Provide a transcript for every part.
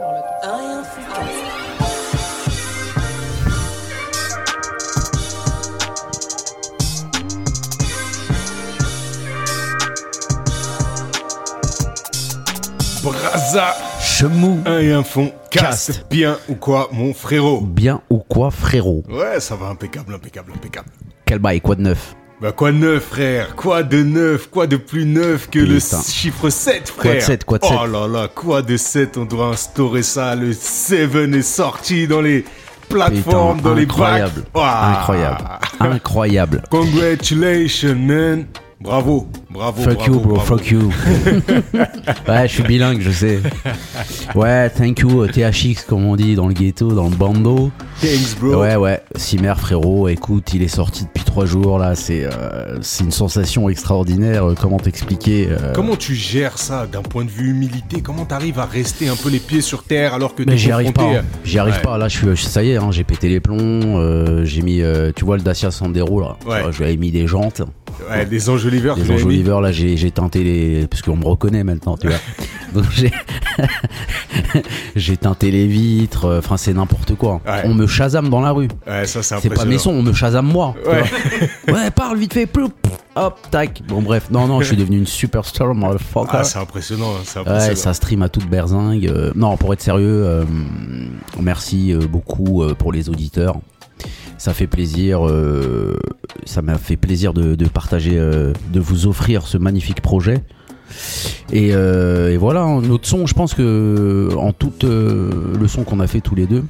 Un info cast. Braza, Chemou, un et un fond, casse Cast. bien ou quoi, mon frérot? Bien ou quoi, frérot? Ouais, ça va, impeccable, impeccable, impeccable. Quel bail, quoi de neuf? Bah quoi de neuf, frère? Quoi de neuf? Quoi de plus neuf que le chiffre 7, Quoi frère? de sept, quoi de Oh sept là là, quoi de 7 On doit instaurer ça. Le 7 est sorti dans les plateformes, Putain, dans les bacs. Incroyable, incroyable. Congratulations, man Bravo, bravo, Fuck bravo, you, bro, bravo. fuck you. ouais, je suis bilingue, je sais. Ouais, thank you, THX, comme on dit dans le ghetto, dans le bando. Thanks, bro. Ouais, ouais, Simer, frérot, écoute, il est sorti depuis trois jours, là, c'est euh, c'est une sensation extraordinaire. euh, Comment t'expliquer euh, Comment tu gères ça d'un point de vue humilité? Comment t'arrives à rester un peu les pieds sur terre alors que t'es j'y arrive pas, hein. j'y arrive Ouais. pas. Là, je suis, ça y est, hein, j'ai pété les plombs. euh, j'ai mis, tu vois, le Dacia Sandero là. Ouais. Euh, Je lui avais mis des jantes, Ouais, des enjoliveurs. des enjoliveurs. Là, j'ai teinté les, parce qu'on me reconnaît maintenant, tu vois. Donc j'ai, j'ai teinté les vitres. euh, Enfin, c'est n'importe quoi. Ouais. On me chasame dans la rue. Ouais, ça c'est C'est impressionnant. pas mes sons, on me chasame moi. Ouais. parle vite fait, ploup, hop, tac. Bon bref, non, non, je suis devenu une superstar, motherfucker. Ah, c'est impressionnant, c'est Ouais, impressionnant. ça stream à toute berzingue. Euh, non, pour être sérieux, euh, merci beaucoup pour les auditeurs. Ça fait plaisir. euh, ça m'a fait plaisir de, de partager, euh, de vous offrir ce magnifique projet. Et, euh, et voilà, hein, notre son, je pense que en tout le son qu'on a fait tous les deux,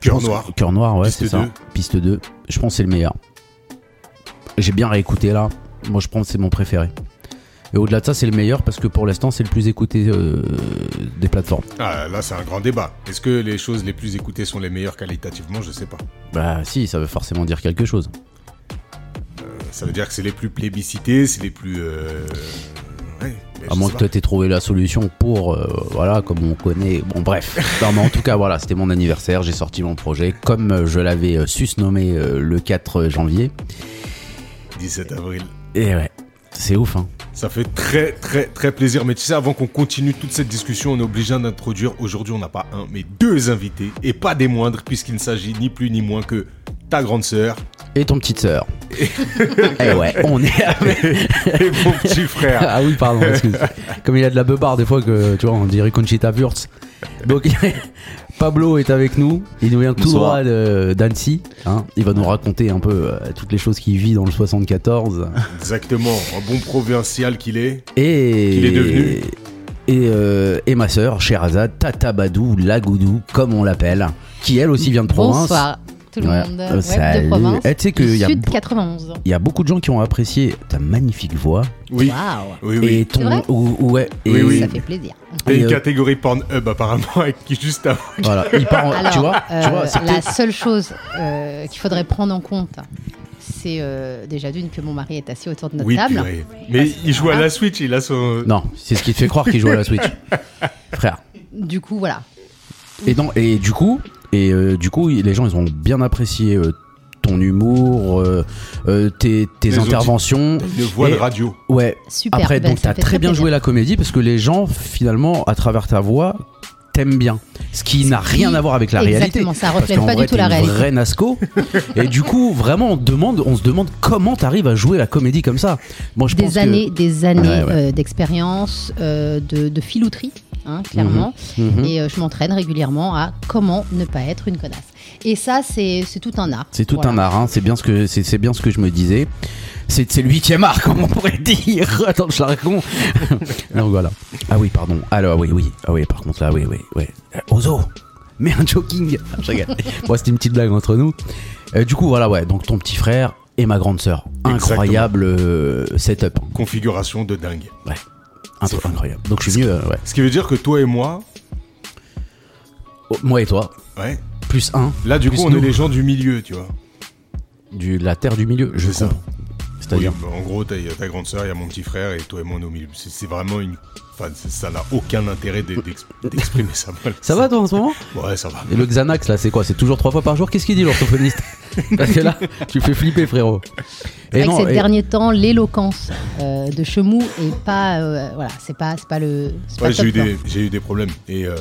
Cœur noir. Cœur noir, ouais, c'est ça. 2. Piste 2. Je pense que c'est le meilleur. J'ai bien réécouté là. Moi, je pense que c'est mon préféré. Et au-delà de ça, c'est le meilleur parce que pour l'instant, c'est le plus écouté euh, des plateformes. Ah, là c'est un grand débat. Est-ce que les choses les plus écoutées sont les meilleures qualitativement? Je sais pas. Bah, si, ça veut forcément dire quelque chose. Ça veut dire que c'est les plus plébiscités, c'est les plus. euh, Ouais, mais À moins que toi t'aies trouvé la solution pour, euh, voilà, comme on connaît. Bon, bref. Non, mais en tout cas, voilà, c'était mon anniversaire. J'ai sorti mon projet comme euh, je l'avais euh, susnommé euh, le 4 janvier. 17 avril. Et ouais, c'est ouf, hein. Ça fait très très très plaisir. Mais tu sais, avant qu'on continue toute cette discussion, on est obligé d'introduire. Aujourd'hui, on n'a pas un, mais deux invités. Et pas des moindres, puisqu'il ne s'agit ni plus ni moins que ta grande sœur Et ton petite sœur. Eh ouais, on est avec. et mon petit frère. Ah oui, pardon, excuse. Comme il y a de la beubare des fois que, tu vois, on dirait Conchita Wurst. Donc, Pablo est avec nous. Il nous vient tout Bonsoir. droit de- d'Annecy. hein. Il va nous raconter un peu euh, toutes les choses qu'il vit dans le 74. Exactement, un bon provincial qu'il est. Et. Qu'il est devenu. Et, euh, et ma sœur, Sherazade, Tata Badou, Lagoudou, comme on l'appelle, qui elle aussi vient de province. Bonsoir tout le Ouais. monde. Euh, Ouais, salut. de province. Eh, tu sais y a Sud beau- 91. Il y a beaucoup de gens qui ont apprécié ta magnifique voix. Oui, Waouh. oui, oui. Et ton. C'est vrai ou- ouais, et Oui, oui. Ça fait plaisir. Et Et, une euh, catégorie Pornhub apparemment avec qui juste avant. Voilà, il part en- Alors, tu vois, tu euh, vois c'était- la seule chose euh, qu'il faudrait prendre en compte, c'est euh, déjà d'une que mon mari est assis autour de notre Oui, table. purée. Mais il joue à la Switch, il a son. Non, c'est ce qui te fait croire qu'il joue à la Switch. Frère. Du coup, voilà. Et, non, et du coup, et euh, du coup, les gens ils ont bien apprécié euh, ton humour, euh, tes, interventions. Une voix Et- de radio. Ouais. Super. Après, Ben, donc t'as fait très bien plaisir. joué la comédie parce que les gens finalement, à travers ta voix, t'aiment bien. Ce qui n'a rien à voir avec la réalité. Exactement, ça reflète pas vrai, du tout la une réalité. vraie Nasco. et du coup, vraiment, on, demande, on se demande comment t'arrives à jouer la comédie comme ça. Moi, je pense Des que- années, des années Ouais, ouais. euh, d'expérience, euh, de, de filouterie, hein, clairement. Mhm. Et euh, je m'entraîne régulièrement à comment ne pas être une connasse. Et ça, c'est c'est tout un art. C'est tout Voilà. un art, hein. c'est bien, ce que- c'est c'est bien ce que je me disais. C'est c'est le huitième art, comme on pourrait dire. Attends, je la raconte. Donc voilà. Ah oui, pardon. Alors, oui, oui. Ah oui, par contre, là, oui, oui, oui. Euh, Ozo, mets un joking. Je rigole. Bon, c'était une petite blague entre nous. Euh, du coup, voilà, ouais. Donc ton petit frère et ma grande sœur. Incroyable euh, setup. Configuration de dingue. Ouais. Un truc incroyable. Donc je suis venu, euh, ouais. Ce qui veut dire que toi et moi, Oh, moi et toi, ouais. plus un. Là, du coup, on nous. est les gens du milieu, tu vois. Du, la terre du milieu. Je comprends. C'est-à-dire Oui, bah, en gros, t'as- il y a ta grande sœur, il y a mon petit frère et toi et moi on est au milieu. C'est c'est vraiment une. Enfin, c'est- ça n'a aucun intérêt d'ex- d'ex- d'exprimer ça. Voilà. Ça va toi en ce moment? Ouais, ça va. Et le Xanax là, c'est quoi? C'est toujours trois fois par jour? Qu'est-ce qu'il dit l'orthophoniste? Parce que là, tu fais flipper, frérot. Et Avec non, ces et- derniers temps, l'éloquence euh, de Chemou est pas, euh, voilà, c'est pas, c'est pas le. c'est Ouais, j'ai eu, des- eu problèmes et euh,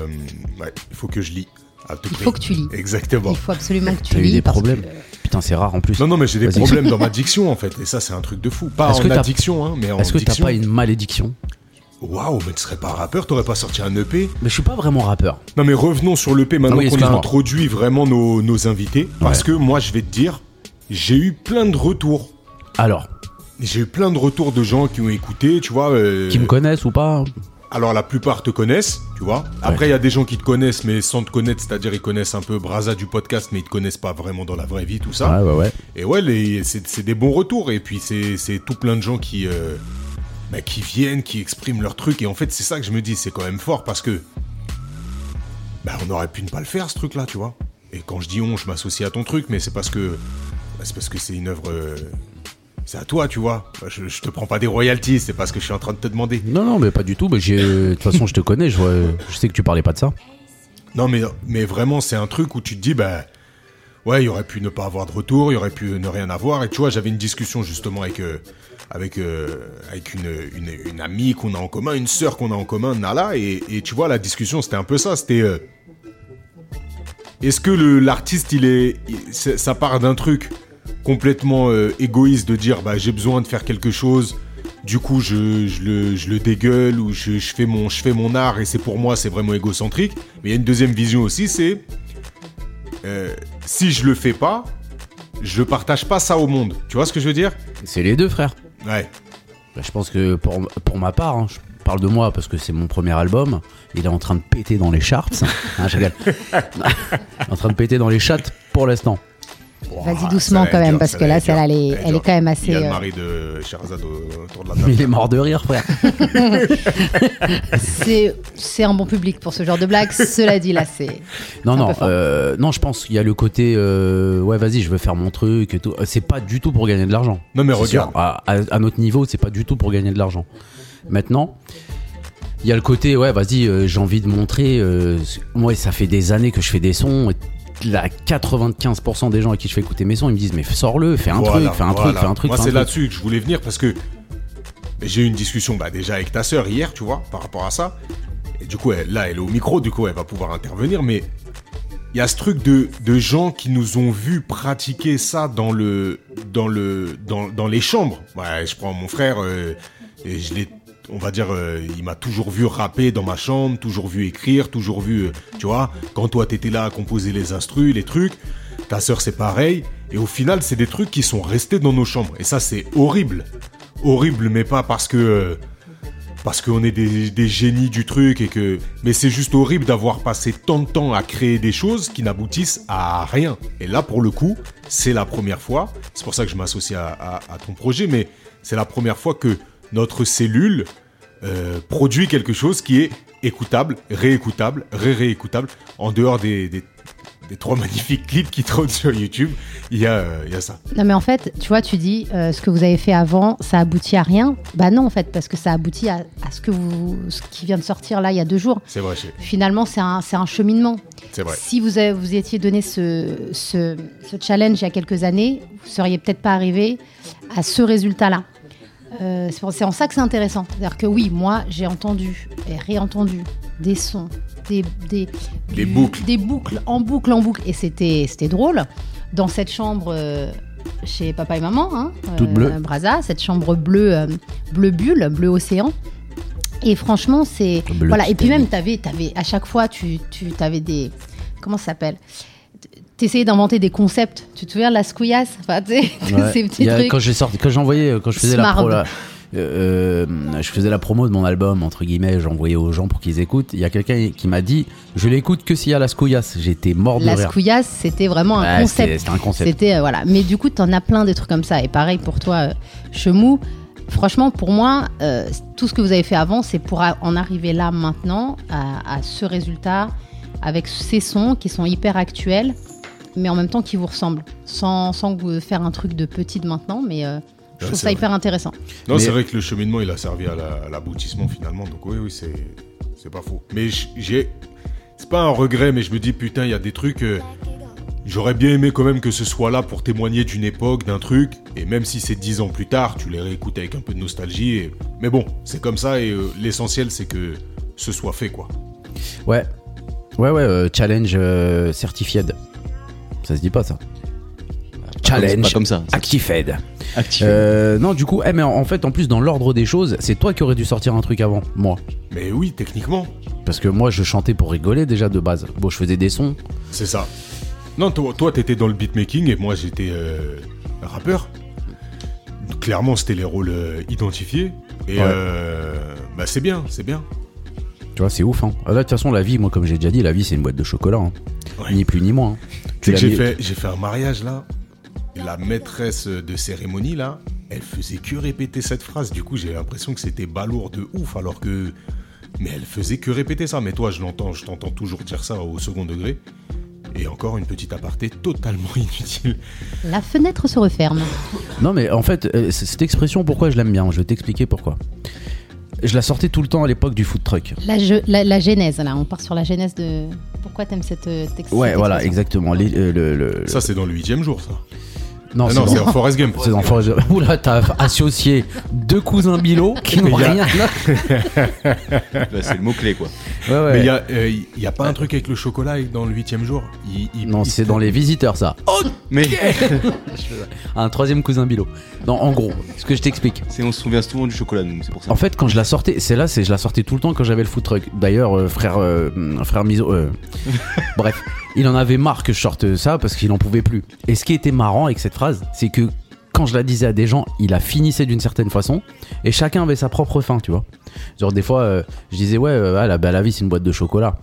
ouais, il faut que je lis. À tout Il prix. faut que tu lis. Exactement. Il faut absolument que tu T'as eu lis. des problèmes que- Putain, c'est rare en plus. Non, non, mais j'ai des problèmes dans ma diction en fait. Et ça, c'est un truc de fou. Pas en addiction, hein, mais en Est-ce que t'as pas une malédiction Waouh, mais tu serais pas rappeur, t'aurais pas sorti un EP Mais je suis pas vraiment rappeur. Non, mais revenons sur l'EP maintenant Ah oui, qu'on a introduit vraiment nos, nos invités. Parce que moi, je vais te dire, j'ai eu plein de retours. Alors, J'ai eu plein de retours de gens qui ont écouté, tu vois. euh, qui me connaissent ou pas Alors la plupart te connaissent, tu vois. Après il y a des gens qui te connaissent mais sans te connaître, c'est-à-dire ils connaissent un peu Braza du podcast mais ils te connaissent pas vraiment dans la vraie vie tout ça. Ouais, ouais, ouais. Et ouais, les- c'est des bons retours et puis c'est c'est tout plein de gens qui euh, bah, qui viennent, qui expriment leurs trucs et en fait c'est ça que je me dis, c'est quand même fort parce que bah on aurait pu ne pas le faire ce truc là, tu vois. Et quand je dis on, je m'associe à ton truc mais c'est parce que bah, c'est parce que c'est une œuvre euh, c'est à toi, tu vois. Je, je te prends pas des royalties, c'est parce que je suis en train de te demander. Non, non, mais pas du tout. Mais j'ai- de toute façon, je te connais. Je, vois- je sais que tu parlais pas de ça. Non, mais, mais vraiment, c'est un truc où tu te dis, bah, ouais, il aurait pu ne pas avoir de retour, il aurait pu ne rien avoir. Et tu vois, j'avais une discussion justement avec, euh, avec, euh, avec une, une, une amie qu'on a en commun, une sœur qu'on a en commun, Nala. Et, et tu vois, la discussion, c'était un peu ça. C'était. euh, Est-ce que l'artiste, il est. il- c'est- ça part d'un truc complètement euh, égoïste de dire, bah, j'ai besoin de faire quelque chose. Du coup, je, je le, je le dégueule ou je, je fais mon, je fais mon art et c'est pour moi, c'est vraiment égocentrique. Mais il y a une deuxième vision aussi, c'est euh, si je le fais pas, je partage pas ça au monde. Tu vois ce que je veux dire? C'est les deux, frère. Ouais. Bah, je pense que pour, pour ma part, hein, je parle de moi parce que c'est mon premier album. Il est en train de péter dans les charts. Hein, en train de péter dans les chats pour l'instant. Vas-y doucement quand même, parce que là, celle-là, elle est- elle est quand même assez, Il y a le euh, mari de Sherazade au- autour de la Mais table. il est mort de rire, frère. C'est c'est un bon public pour ce genre de blague. Cela dit, là, c'est. Non, non, peu fort. euh, non, je pense qu'il y a le côté, euh, ouais, vas-y, je veux faire mon truc et tout. C'est pas du tout pour gagner de l'argent. Non, mais C'est regarde. sûr, à, à- à notre niveau, c'est pas du tout pour gagner de l'argent. Maintenant, il y a le côté, ouais, vas-y, euh, j'ai envie de montrer. euh, moi, ça fait des années que je fais des sons. et La 95% des gens à qui je fais écouter mes sons, ils me disent, mais sors-le, fais un Voilà, truc, fais un voilà. truc, fais un truc. Moi, c'est là-dessus que je voulais venir parce que j'ai eu une discussion bah, déjà avec ta sœur hier, tu vois, par rapport à ça. Et du coup, elle- là, elle est au micro, du coup, elle va pouvoir intervenir. Mais il y a ce truc de, de gens qui nous ont vu pratiquer ça dans le dans le dans, dans les chambres. Ouais, je prends mon frère, euh, et je l'ai, on va dire, euh, il m'a toujours vu rapper dans ma chambre, toujours vu écrire, toujours vu, euh, tu vois, quand toi t'étais là à composer les instrus, les trucs. Ta sœur c'est pareil. Et au final, c'est des trucs qui sont restés dans nos chambres. Et ça, c'est horrible. Horrible, mais pas parce que euh, parce qu'on est des, génies du truc et que. Mais c'est juste horrible d'avoir passé tant de temps à créer des choses qui n'aboutissent à rien. Et là, pour le coup, c'est la première fois. C'est pour ça que je m'associe à ton projet, mais c'est la première fois que notre cellule euh, produit quelque chose qui est écoutable, réécoutable, ré-réécoutable, en dehors des, des, des trois magnifiques clips qui trônent sur YouTube. Il y a, euh, il y a ça. Non, mais en fait, tu vois, tu dis euh, ce que vous avez fait avant, ça aboutit à rien. Bah non, en fait, parce que ça aboutit à, à ce que vous, ce qui vient de sortir là il y a deux jours. C'est vrai, Finalement, c'est un, c'est un cheminement. c'est vrai. Si vous avez, vous étiez donné ce, ce, ce challenge il y a quelques années, vous seriez peut-être pas arrivé à ce résultat-là. Euh, c'est en ça que c'est intéressant. C'est-à-dire que oui, moi, j'ai entendu et réentendu des sons, des, des, Des boucles. des boucles en boucle en boucle, et c'était c'était drôle. Dans cette chambre euh, chez papa et maman, hein, Toute bleue. Braza, cette chambre bleue, euh, bleu bulle, bleu océan. Et franchement, c'est voilà. Et puis même, t'avais, t'avais à chaque fois, tu, tu avais des comment ça s'appelle? T'essayais d'inventer des concepts. Tu te souviens de la scouillasse enfin, Ouais. ces petits a- trucs. Quand j'ai sorti, quand j'envoyais, euh, quand je faisais la pro, là, euh, euh, je faisais la promo de mon album entre guillemets, j'envoyais aux gens pour qu'ils écoutent. Il y a quelqu'un qui m'a dit, je l'écoute que s'il y a la scouillasse. J'étais mort de La rire. scouillasse, c'était vraiment un Ouais, concept. c'était un concept. C'était euh, voilà. Mais du coup, t'en as plein des trucs comme ça. Et pareil pour toi, euh, Chemou. Franchement, pour moi, tout ce que vous avez fait avant, c'est pour en arriver là maintenant à, à ce résultat avec ces sons qui sont hyper actuels, mais en même temps qui vous ressemblent, sans, sans vous faire un truc de petit de maintenant, mais euh, Je Ouais, trouve ça vrai. hyper intéressant. Non, Mais- c'est vrai que le cheminement, il a servi à la- à l'aboutissement finalement. Donc oui, oui, c'est c'est pas faux. Mais j'ai, c'est pas un regret, mais je me dis putain, il y a des trucs. euh, J'aurais bien aimé quand même que ce soit là pour témoigner d'une époque, d'un truc. Et même si c'est dix ans plus tard, tu les réécoutes avec un peu de nostalgie. et- Mais bon, c'est comme ça et euh, l'essentiel, c'est que ce soit fait quoi. Ouais. Ouais, ouais, euh, challenge euh, certified. Ça se dit pas ça. Challenge pas comme ça. Actifed. Activé. Euh, non, du coup, eh, mais en fait, en plus, dans l'ordre des choses, c'est toi qui aurais dû sortir un truc avant, moi. Mais oui, techniquement, Parce que moi, je chantais pour rigoler déjà de base. Bon, je faisais des sons. c'est ça. Non, toi, toi, t'étais dans le beatmaking et moi, j'étais euh, rappeur. Clairement, c'était les rôles euh, identifiés. Et Ouais. euh, bah, c'est bien, c'est bien. Tu vois, c'est ouf. Hein. Ah, Là, de toute façon, la vie, moi, comme j'ai déjà dit, la vie, c'est une boîte de chocolat. hein. Ouais. Ni plus ni moins. hein. Tu sais que l'as j'ai mis- fait, j'ai fait un mariage là. La maîtresse de cérémonie là, elle faisait que répéter cette phrase. Du coup, j'ai l'impression que c'était balourd de ouf, alors que. Mais elle faisait que répéter ça. Mais toi, je l'entends, je t'entends toujours dire ça au second degré. Et encore une petite aparté totalement inutile. La fenêtre se referme. Non, mais en fait, euh, cette expression, pourquoi je l'aime bien? Je vais t'expliquer pourquoi. Je la sortais tout le temps à l'époque du food truck. La, je- la, la genèse, là, on part sur la genèse de. Pourquoi t'aimes cette euh, texte Ouais, cette voilà, exactement. Les- euh, le, le- Ça, c'est dans le huitième jour, ça. Non, c'est dans- Forrest Gump. C'est dans Forrest Gump. Oula, t'as associé deux cousins Bilo qui n'ont y a- rien. Là, c'est le mot-clé, quoi. Ouais, ouais. Mais il y a, euh, y a pas un truc avec le chocolat dans le huitième jour Il- il- Non, il- c'est dans les visiteurs, ça. Mais Un troisième cousin Bilo. Non, en gros, ce que je t'explique. c'est- on se souvient souvent du chocolat, nous, c'est pour ça. En fait, quand je la sortais, c'est là, c'est je la sortais tout le temps quand j'avais le food truck. D'ailleurs, euh, frère, euh, frère Miso, euh, bref, il en avait marre que je sorte ça parce qu'il en pouvait plus. Et ce qui était marrant avec cette phrase, c'est que quand je la disais à des gens, il la finissait d'une certaine façon et chacun avait sa propre fin, tu vois. Genre des fois, euh, je disais ouais, euh, ah, la, bah, la vie c'est une boîte de chocolat.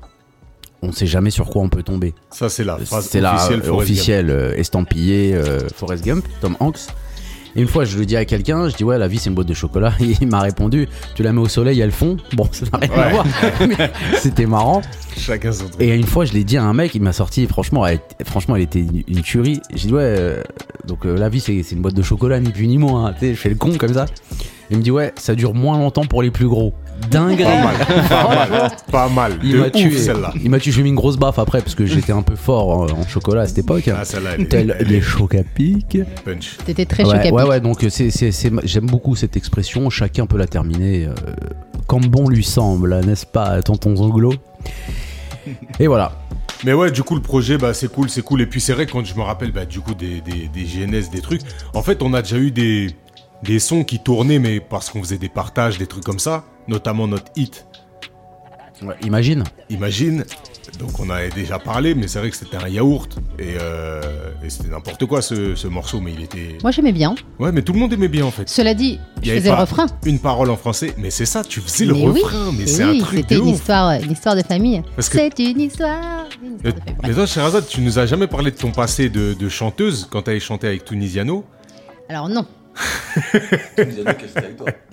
On sait jamais sur quoi on peut tomber. Ça, c'est la phrase officielle euh, Gump. officielle euh, estampillée Forrest Gump, Tom Hanks. Et une fois, je le dis à quelqu'un, je dis ouais, la vie c'est une boîte de chocolat. Et il m'a répondu, tu la mets au soleil, elle fond. Bon, ça n'a rien à voir. Mais C'était marrant. Chacun son truc. Et une fois, je l'ai dit à un mec, il m'a sorti, franchement, elle, franchement, elle était une, une tuerie. J'ai dit ouais, euh, donc euh, la vie c'est une boîte de chocolat, ni plus ni moins. hein. Tu sais, je fais le con comme ça. Il me dit ouais, ça dure moins longtemps pour les plus gros. Dingue. Pas mal, pas mal, pas mal. Il m'a tué. celle-là. Il m'a tué. J'ai mis une grosse baffe après parce que j'étais un peu fort en, en chocolat à cette époque. Ah, celle-là, elle est- Tel les chocs à pic. punch. T'étais très Ouais, choqué. ouais, ouais, donc c'est, c'est, c'est- j'aime beaucoup cette expression. Chacun peut la terminer euh, comme bon lui semble, n'est-ce pas, tonton Zonglo Et voilà. Mais ouais, du coup, le projet, bah, c'est cool, c'est cool. Et puis, c'est vrai, quand je me rappelle, bah, du coup, des, des, des GNS, des trucs, en fait, on a déjà eu des, des sons qui tournaient, mais parce qu'on faisait des partages, des trucs comme ça, notamment notre hit, imagine. Imagine. Donc, on avait déjà parlé, mais c'est vrai que c'était un yaourt. Et, euh, et c'était n'importe quoi, ce, ce morceau, mais il était. Moi j'aimais bien. Ouais, mais tout le monde aimait bien, en fait. Cela dit, Il je faisais le refrain. Une parole en français, mais c'est ça, tu faisais le oui, refrain, mais c'est oui, un truc c'était de une ouf. histoire, une histoire de famille. C'est une histoire. une histoire de famille. mais toi, Sherazade, tu nous as jamais parlé de ton passé de, de chanteuse quand t'avais chanté avec Tunisiano? Alors non,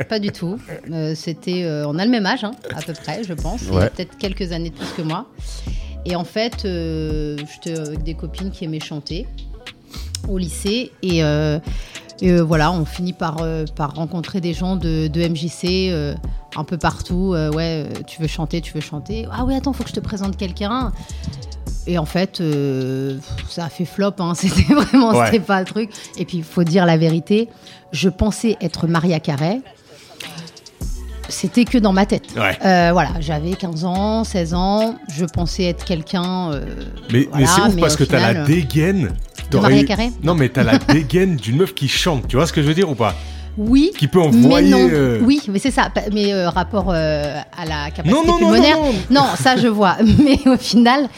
pas du tout. Euh, C'était, euh, on a le même âge, hein, à peu près, je pense. Il y a Ouais. peut-être quelques années de plus que moi. Et en fait, euh, j'étais avec des copines qui aimaient chanter au lycée. Et, euh, et, euh, voilà, on finit par, euh, par rencontrer des gens de, de MJC euh, un peu partout. Euh, ouais, tu veux chanter, tu veux chanter. Ah oui, attends, faut que je te présente quelqu'un. Et en fait, euh, ça a fait flop. hein. C'était vraiment, Ouais. c'était pas le truc. Et puis, il faut dire la vérité. Je pensais être Maria Carey. C'était que dans ma tête. Ouais. Euh, voilà, j'avais 15 ans, 16 ans. Je pensais être quelqu'un. euh, Mais, mais c'est ouf mais parce que t'as final, la dégaine. Maria eu- Carré Non, mais t'as la dégaine d'une meuf qui chante. Tu vois ce que je veux dire ou pas? Oui. Qui peut Mais envoyer. non, euh, oui, mais c'est ça. Pa- Mais euh, rapport euh, à la capacité Non, non, non, pulmonaire. non, Non, ça je vois. Mais au final,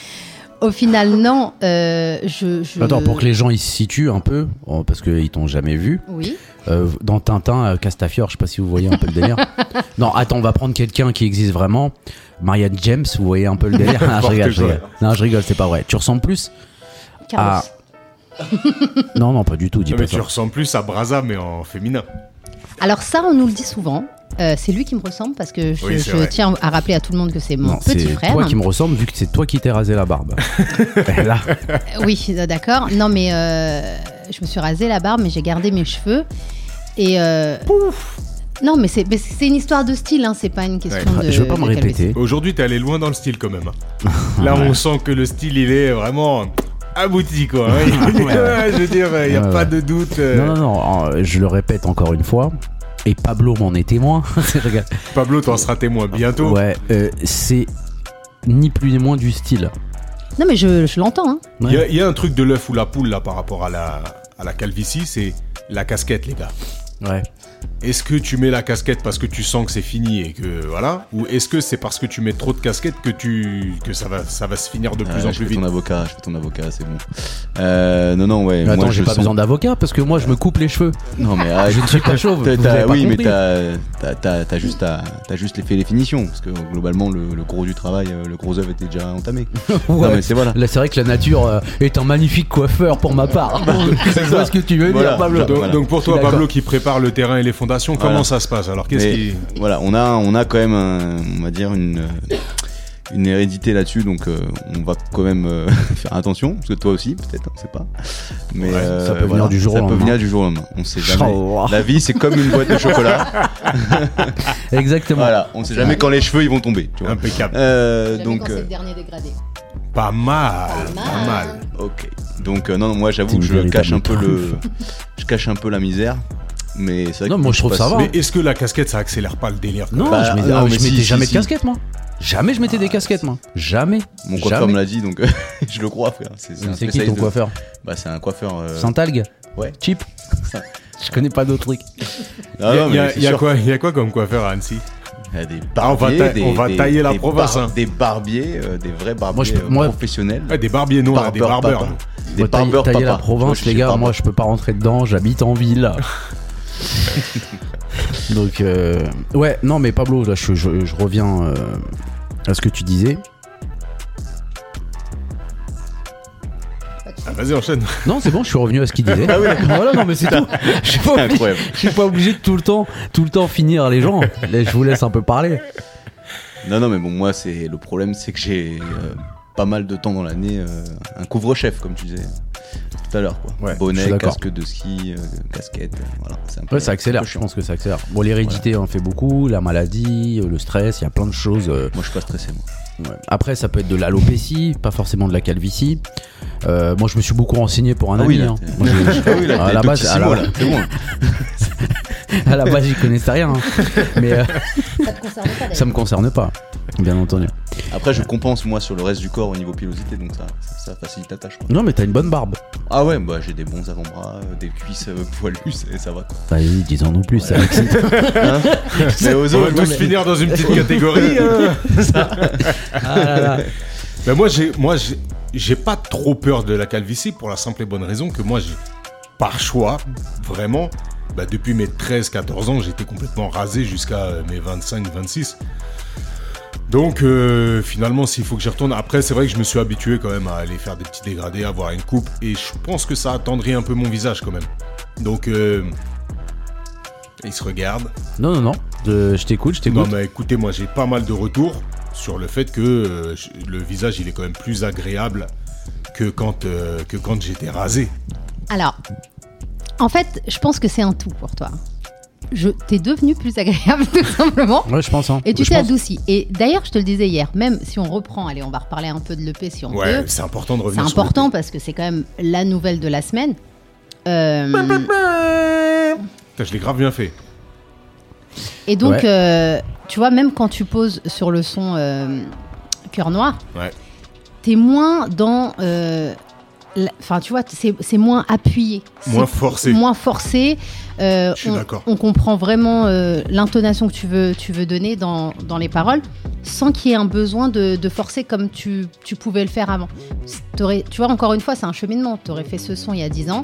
au final, non. euh, je, je- Attends, pour que les gens ils se situent un peu, oh, parce qu'ils t'ont jamais vu. Oui. euh, dans Tintin, euh, Castafiore, je sais pas si vous voyez un peu le délire. non, attends, on va prendre quelqu'un qui existe vraiment. Marianne James, vous voyez un peu le délire? Non, je rigole, je quoi. rigole. Non, je rigole, c'est pas vrai. Tu ressembles plus? Carlos. Ah. Non, non, pas du tout, dis Non, pas mais ça. tu ressembles plus à Braza, mais en féminin. Alors ça, on nous le dit souvent. Euh, c'est lui qui me ressemble parce que je, Oui, c'est je vrai. tiens à rappeler à tout le monde que c'est mon Non, petit c'est frère. toi qui me ressemble vu que c'est toi qui t'es rasé la barbe. Là, Oui, d'accord. Non, mais euh, je me suis rasé la barbe, mais j'ai gardé mes cheveux. Et euh, non, mais c'est mais c'est une histoire de style, hein, c'est pas une question Ouais, de. je veux pas me répéter. Aujourd'hui, t'es allé loin dans le style quand même. Là, on sent que le style, il est vraiment abouti, quoi. je veux dire, il n'y a Ouais, pas ouais. de doute. euh, Non, non, non, euh, je le répète encore une fois. Et Pablo m'en est témoin. Pablo, t'en seras témoin bientôt. ouais, euh, c'est ni plus ni moins du style. Non, mais je, je l'entends. Hein. Il y, a- il y a un truc de l'œuf ou la poule, là, par rapport à la, à la calvitie, c'est la casquette, les gars. Ouais. Est-ce que tu mets la casquette parce que tu sens que c'est fini et que voilà Ou est-ce que c'est parce que tu mets trop de casquettes que, tu, que ça, va, ça va se finir de plus Euh, en je plus fais vite? ton avocat, je fais ton avocat, c'est bon. Euh, non, non, ouais. Mais attends, j'ai pas sens- besoin d'avocat parce que moi je me coupe les cheveux. Non, mais ah, Je ne suis pas chauve. T'as- vous t'as- avez pas oui, mais compris. t'as t'as- t'as- t'as juste, t'as juste fait les finitions. Parce que globalement, le, le gros du travail, euh, le gros œuvre était déjà entamé. Non, Ouais. mais c'est voilà. Là, c'est vrai que la nature euh, est un magnifique coiffeur pour ma part. c'est ça. ce que tu veux Voilà. dire, Pablo. Donc, Voilà. donc pour toi. Pablo, qui prépare le terrain et les fondations, Comment ça se passe Alors qu'est-ce qui... Voilà, on a, on a quand même, un- on va dire, une, euh, une hérédité là-dessus. Donc, euh, on va quand même euh, faire attention. Parce que toi aussi, peut-être, on sait pas. Mais Ouais, euh, ça peut venir du jour ça au peut lendemain. venir du jour au lendemain. On sait jamais. Oh. La vie, c'est comme une boîte de chocolat. Exactement. voilà, on sait jamais quand les cheveux ils vont tomber. Tu vois. Impeccable. Euh, donc, quand c'est euh, le dernier dégradé. Pas mal, Pas pas mal. Ok. Donc euh, non, non, moi j'avoue que je cache un peu le, je cache un peu la misère. Mais c'est vrai Non, que moi, je trouve ça va. Mais est-ce que la casquette, ça accélère pas le délire Non, Bah, je, mets- non, ah, mais je si, mettais si, jamais si. de casquette, moi. Jamais je mettais des casquettes, moi. Jamais. Mon coiffeur Jamais. me l'a dit, donc je le crois, frère. C'est c'est un C'est qui ton de- coiffeur Bah c'est un coiffeur. euh, Saint-Algue Ouais. Cheap. Je connais pas d'autres trucs. Ah Il y y a- mais c'est il y a sûr. quoi, il y a quoi comme coiffeur à Annecy Il y a des Ah, on va barbiers, ta- des- on va des- tailler la des province, bar- hein. Des barbiers, euh, des vrais barbiers Moi, je euh, moi- professionnels. Ouais, Des barbiers, non, on a des Barbeurs papa. Des Moi, tailler- barbeurs tailler papa. la province, les gars, moi je peux pas rentrer dedans, j'habite en ville. Donc, euh, ouais, non, mais Pablo, là, je, je- je reviens euh, à ce que tu disais. Ah, Vas-y, enchaîne. Non, c'est bon, je suis revenu à ce qu'il disait. voilà, non, mais c'est tout. Je suis pas, C'est obligé, incroyable. je suis pas obligé de tout le temps, tout le temps finir les gens. Là, je vous laisse un peu parler. Non, non, mais bon, moi, c'est le problème, c'est que j'ai euh, pas mal de temps dans l'année, euh, un couvre-chef, comme tu disais tout à l'heure, quoi. Ouais, Bonnet, casque de ski, euh, casquette, euh, voilà. C'est un peu, Ouais, ça accélère, je pense que ça accélère. Bon, l'hérédité en fait beaucoup, la maladie, euh, le stress, il y a plein de choses. euh, Moi, je suis pas stressé, moi. Ouais. Après, ça peut être de l'alopécie, pas forcément de la calvitie. Euh, moi, je me suis beaucoup renseigné pour un Ah ami. oui, là, hein. t'es- Moi, j'ai- Ah oui, là, à la base, à la- là, c'est bon. à la base, j'y connaissais rien. hein. Mais euh, Ça te concerne pas ça me concerne pas, bien entendu. Après, je compense, moi, sur le reste du corps au niveau pilosité, donc ça, ça, ça facilite la tâche, quoi. Non, mais t'as une bonne barbe. Ah ouais, bah, j'ai des bons avant-bras, euh, des cuisses euh, poilues, et ça va, quoi. Vas-y, dis-en nous plus, ça. Hein mais aux On va tous finir dans une petite catégorie. hein. Ah là là. Mais moi, j'ai, moi, j'ai, j'ai pas trop peur de la calvitie pour la simple et bonne raison que moi, j'ai, par choix, vraiment, bah, depuis mes 13-14 ans, j'étais complètement rasé jusqu'à euh, mes 25-26. Donc, euh, finalement, s'il faut que j'y retourne. Après, c'est vrai que je me suis habitué quand même à aller faire des petits dégradés, à avoir une coupe. Et je pense que ça attendrait un peu mon visage quand même. Donc, euh, il se regarde. Non, non, non. Je, je t'écoute, je Non t'écoute. mais écoutez, moi j'ai pas mal de retours sur le fait que euh, le visage il est quand même plus agréable que quand, euh, que quand j'étais rasé. Alors, en fait, je pense que c'est un tout pour toi. Je t'es devenu plus agréable tout simplement. Ouais, je pense. Hein. Et tu t'es adouci. Et d'ailleurs, je te le disais hier, même si on reprend, allez, on va reparler un peu de l'EP si on Ouais, peut. c'est important de C'est revenir. le important parce que c'est quand même la nouvelle de la semaine. Euh, Putain, je l'ai grave bien fait. et donc, Ouais. euh, tu vois, même quand tu poses sur le son euh, cœur noir, Ouais. t'es moins dans. Enfin, tu vois, c'est moins appuyé. Moins forcé. Moins forcé. Euh, Je suis on- d'accord. On comprend vraiment euh, l'intonation que tu veux, tu veux donner dans, dans les paroles sans qu'il y ait un besoin de, de forcer comme tu, tu pouvais le faire avant. Tu vois, encore une fois, c'est un cheminement. Tu aurais fait ce son il y a 10 ans,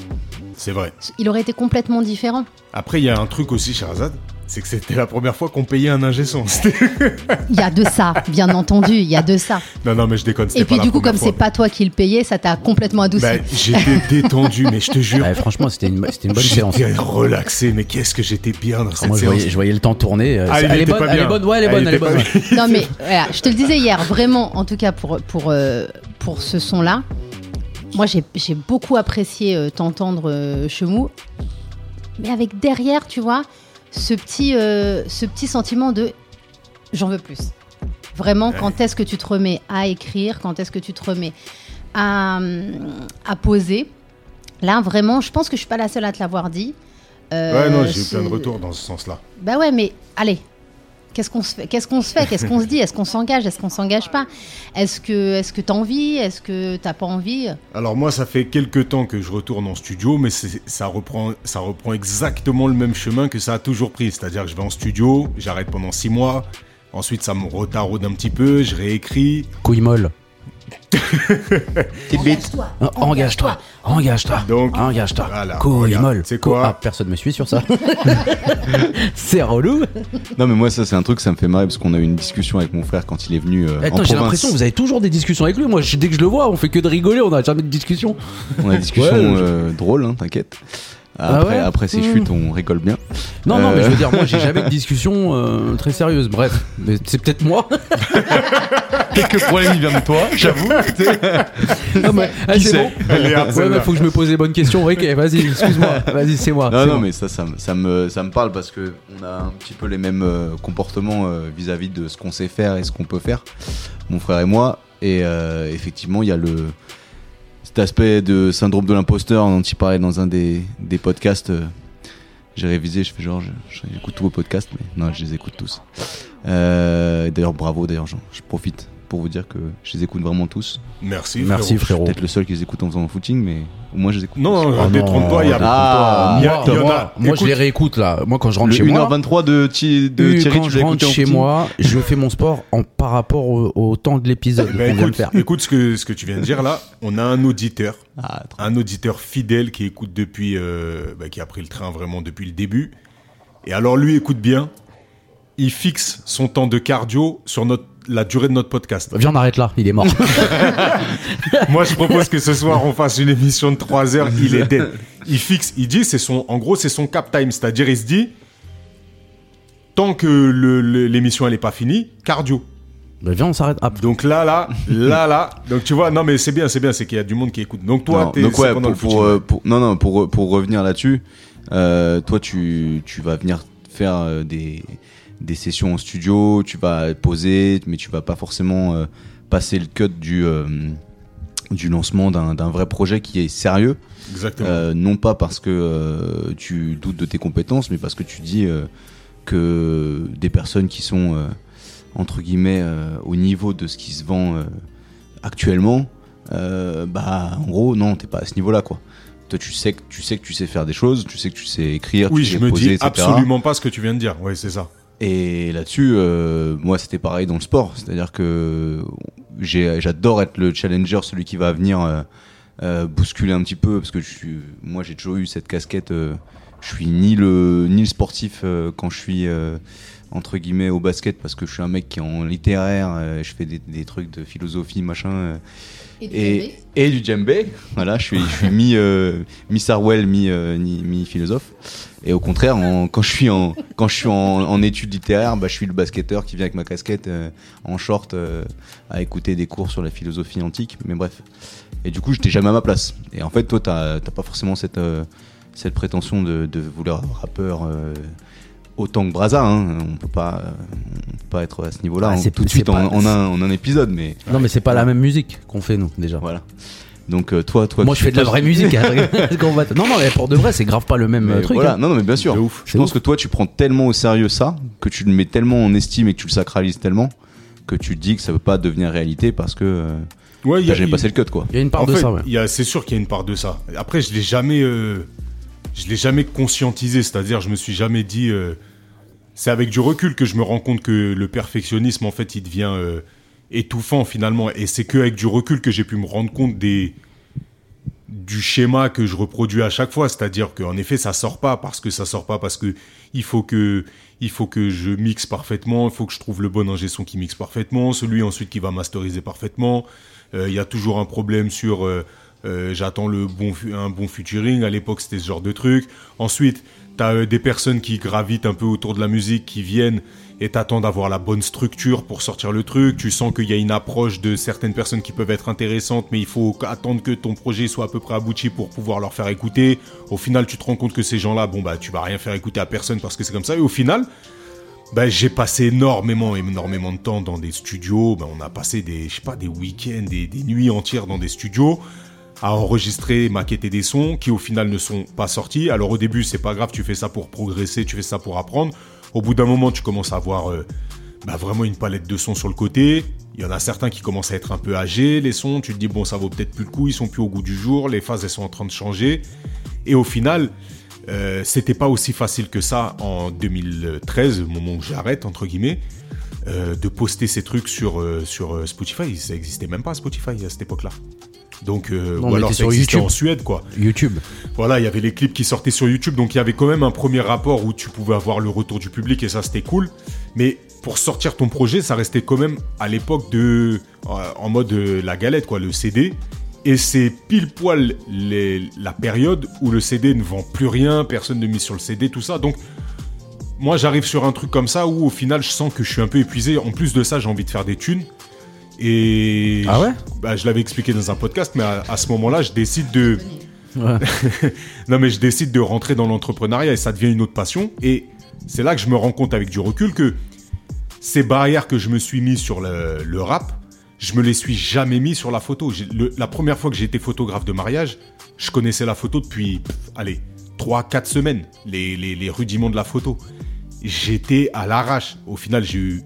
C'est vrai. il aurait été complètement différent. Après, il y a un truc aussi, Sherazade, c'est que c'était la première fois qu'on payait un ingé son. Il y a de ça, bien entendu, il y a de ça. non, non, mais je déconne. Et puis pas du coup, comme c'est pas toi qui le payais, ça t'a complètement adouci. Bah, j'étais détendu, mais je te jure. Ouais, franchement, c'était une, c'était une bonne séance. J'étais relaxé, mais qu'est-ce que j'étais bien dans cette Moi, je séance. voyais, je voyais le temps tourner. euh, Ah, elle, est était bonne, pas elle est bien. bonne, ouais, elle est Ah, bonne, elle est bonne. ouais. Non mais voilà, je te le disais hier, vraiment, en tout cas pour, pour, euh, pour ce son-là, moi j'ai j'ai beaucoup apprécié euh, t'entendre euh, Chemou. mais avec derrière, tu vois, ce petit, euh, ce petit sentiment de j'en veux plus. Vraiment, quand est-ce que tu te remets à écrire, quand est-ce que tu te remets à, à poser? Là, vraiment, je pense que je suis pas la seule à te l'avoir dit. Euh, Ouais, non, j'ai eu plein de retours dans ce sens-là. Bah ouais, mais allez, qu'est-ce qu'on se fait Qu'est-ce qu'on se fait Qu'est-ce qu'on se dit? Est-ce qu'on s'engage? Est-ce qu'on s'engage pas? Est-ce que est-ce que t'as envie? Est-ce que t'as pas envie? Alors moi, ça fait quelques temps que je retourne en studio, mais c'est- ça reprend, ça reprend exactement le même chemin que ça a toujours pris. C'est-à-dire que je vais en studio, j'arrête pendant six mois, ensuite ça me retaraude un petit peu, je réécris. Couille molle. Engage-toi. Ah, Engage-toi, engage-toi, Donc, engage-toi. voilà, Couille regarde, molle. c'est quoi Ah, personne me suit sur ça. c'est relou. Non, mais moi, ça, c'est un truc, ça me fait marrer parce qu'on a eu une discussion avec mon frère quand il est venu euh, en Attends, j'ai l'impression que vous avez toujours des discussions avec lui. Moi, je- dès que je le vois, on fait que de rigoler, on n'a jamais de discussion. On a une discussion Ouais, je- euh, drôle, hein, t'inquiète. Ah Après, ouais après ces Mmh. chutes, on rigole bien. Non, non, Euh. mais je veux dire, moi, j'ai jamais de discussion euh, très sérieuse. Bref, mais c'est peut-être moi. Peut-être que le problème, il vient de toi, j'avoue. Non, mais, ah, Qui c'est bon. Ouais, mais faut que je me pose les bonnes questions. Ok, vas-y, excuse-moi. Vas-y, c'est moi. Non, non, moi. mais ça, ça, me- ça, me, ça me parle parce que on a un petit peu les mêmes euh, comportements euh, vis-à-vis de ce qu'on sait faire et ce qu'on peut faire, mon frère et moi. Et euh, effectivement, il y a le cet aspect de syndrome de l'imposteur dont il parlait dans un des, des podcasts. euh, j'ai révisé, je fais genre, j'écoute tous vos podcasts, mais non, je les écoute tous. Euh, d'ailleurs, bravo, d'ailleurs, je profite pour vous dire que je les écoute vraiment tous. Merci, Merci, frérot. Peut-être le seul qui les écoute en faisant un footing, mais au moins je les écoute. Non, non, détrompe-toi, il y a Ah, il y a- moi, en moi, a. moi, je les réécoute là. Moi, quand je rentre Le chez moi. 1h23 de, Thi- de Thierry, quand tu je rentre chez moi, je fais mon sport en par rapport au, au temps de l'épisode bah, vient de écoute, faire. écoute ce que, ce que tu viens de dire là. On a un auditeur, Ah, un auditeur fidèle qui écoute depuis, euh, bah, qui a pris le train vraiment depuis le début. Et alors lui, écoute bien, il fixe son temps de cardio sur notre, la durée de notre podcast. Viens, on arrête là. Il est mort. Moi, je propose que ce soir, on fasse une émission de 3 heures. Il est dead. Il fixe, il dit, c'est son, en gros, c'est son cap time. C'est-à-dire, il se dit, tant que le- le- l'émission, elle est pas finie, cardio. Bah, viens, on s'arrête. Ah, Donc là, là, là, là. Donc tu vois, non, mais c'est bien, c'est bien, c'est qu'il y a du monde qui écoute. Donc toi, Non, t'es donc ouais, pendant pour, le pour, footing. euh, pour- non, non, pour, pour revenir là-dessus, euh, toi, tu, tu vas venir faire euh, des, des sessions en studio, tu vas poser, mais tu vas pas forcément euh, passer le cut du, euh, du lancement d'un vrai projet qui est sérieux. Exactement. Euh, non pas parce que tu doutes de tes compétences, mais parce que tu dis que des personnes qui sont entre guillemets au niveau de ce qui se vend actuellement, bah en gros non, t'es pas à ce niveau-là quoi. Toi tu sais que tu sais que tu sais faire des choses, tu sais que tu sais écrire, oui, tu sais je me poser, dis etc. absolument pas ce que tu viens de dire. Oui, c'est ça. Et là-dessus, euh, moi, c'était pareil dans le sport. C'est-à-dire que j'adore être le challenger, celui qui va venir euh, euh, bousculer un petit peu, parce que je suis, moi, j'ai toujours eu cette casquette. euh, je suis ni le ni le sportif euh, quand je suis entre guillemets au basket, parce que je suis un mec qui est en littéraire. euh, je fais des, des trucs de philosophie, machin. euh, et, et du djembé. Voilà, je suis, je suis mi, euh, mi Sarwell, mi, euh, mi philosophe. Et au contraire, en- quand je suis en, quand je suis en, en études littéraires, bah, je suis le basketteur qui vient avec ma casquette en short à écouter des cours sur la philosophie antique. Mais bref. Et du coup, j'étais jamais à ma place. Et en fait, toi, t'as pas forcément cette, cette prétention de, de vouloir rappeur. Autant que Braza, hein. on peut pas, euh, on peut pas être à ce niveau-là Ah, hein, c'est- tout de suite en, pas- en un, en un épisode, mais Non, mais c'est pas la même musique qu'on fait, nous, déjà. voilà. Donc euh, toi, toi, Moi, je fais de la vraie musique. hein. Non, non, mais pour de vrai, c'est grave pas le même Mais euh, truc. voilà, hein. non, non, mais bien sûr. Ouf. Je C'est pense ouf. que toi, tu prends tellement au sérieux ça, que tu le mets tellement en estime et que tu le sacralises tellement, que tu te dis que ça peut pas devenir réalité parce que euh, Ouais, il y t'as a, jamais il- passé le cut, quoi. Il y a une part en de fait, ça, ouais. il y a- c'est sûr qu'il y a une part de ça. Après, je l'ai jamais, euh, je l'ai jamais conscientisé. C'est-à-dire, je me suis jamais dit. euh, c'est avec du recul que je me rends compte que le perfectionnisme, en fait, il devient euh, étouffant finalement. Et c'est que avec du recul que j'ai pu me rendre compte des du schéma que je reproduis à chaque fois, c'est-à-dire qu'en effet ça sort pas parce que ça sort pas parce que il faut que il faut que je mixe parfaitement, il faut que je trouve le bon ingé son qui mixe parfaitement, celui ensuite qui va masteriser parfaitement. Euh, Il y a toujours un problème sur euh, j'attends le bon un bon featuring. À l'époque c'était ce genre de truc. Ensuite T'as euh, des personnes qui gravitent un peu autour de la musique, qui viennent et t'attendent d'avoir la bonne structure pour sortir le truc. Tu sens qu'il y a une approche de certaines personnes qui peuvent être intéressantes, mais il faut attendre que ton projet soit à peu près abouti pour pouvoir leur faire écouter. Au final, tu te rends compte que ces gens-là, bon bah, tu vas rien faire écouter à personne parce que c'est comme ça. Et au final, bah, j'ai passé énormément, énormément de temps dans des studios. Bah, on a passé des, je des week-ends, des nuits entières dans des studios à enregistrer, maqueter des sons qui au final ne sont pas sortis. Alors au début, c'est pas grave, tu fais ça pour progresser, tu fais ça pour apprendre. Au bout d'un moment, tu commences à avoir euh, bah, vraiment une palette de sons sur le côté. Il y en a certains qui commencent à être un peu âgés, les sons. Tu te dis, bon, ça vaut peut-être plus le coup, ils sont plus au goût du jour, les phases, elles sont en train de changer. Et au final, euh, c'était pas aussi facile que ça en 2013, au moment où j'arrête, entre guillemets, euh, de poster ces trucs sur, euh, sur Spotify. Ça existait même pas Spotify à cette époque-là. Donc, euh, Non, ou alors sur YouTube. en Suède, quoi. YouTube. Voilà, il y avait les clips qui sortaient sur YouTube, donc il y avait quand même un premier rapport où tu pouvais avoir le retour du public et ça c'était cool. Mais pour sortir ton projet, ça restait quand même à l'époque de euh, en mode euh, la galette quoi, le CD. Et c'est pile poil les- la période où le CD ne vend plus rien, personne ne mise sur le CD, tout ça. Donc moi j'arrive sur un truc comme ça où au final je sens que je suis un peu épuisé. En plus de ça, j'ai envie de faire des thunes. Et Ah ouais? bah, je l'avais expliqué dans un podcast, mais à, à ce moment-là, je décide de Ouais. non mais je décide de rentrer dans l'entrepreneuriat et ça devient une autre passion. Et c'est là que je me rends compte avec du recul que ces barrières que je me suis mis sur le, le rap, je me les suis jamais mis sur la photo. Le- la première fois que j'ai été photographe de mariage, je connaissais la photo depuis, pff, allez, 3-4 semaines, les, les, les rudiments de la photo. J'étais à l'arrache. Au final, j'ai eu,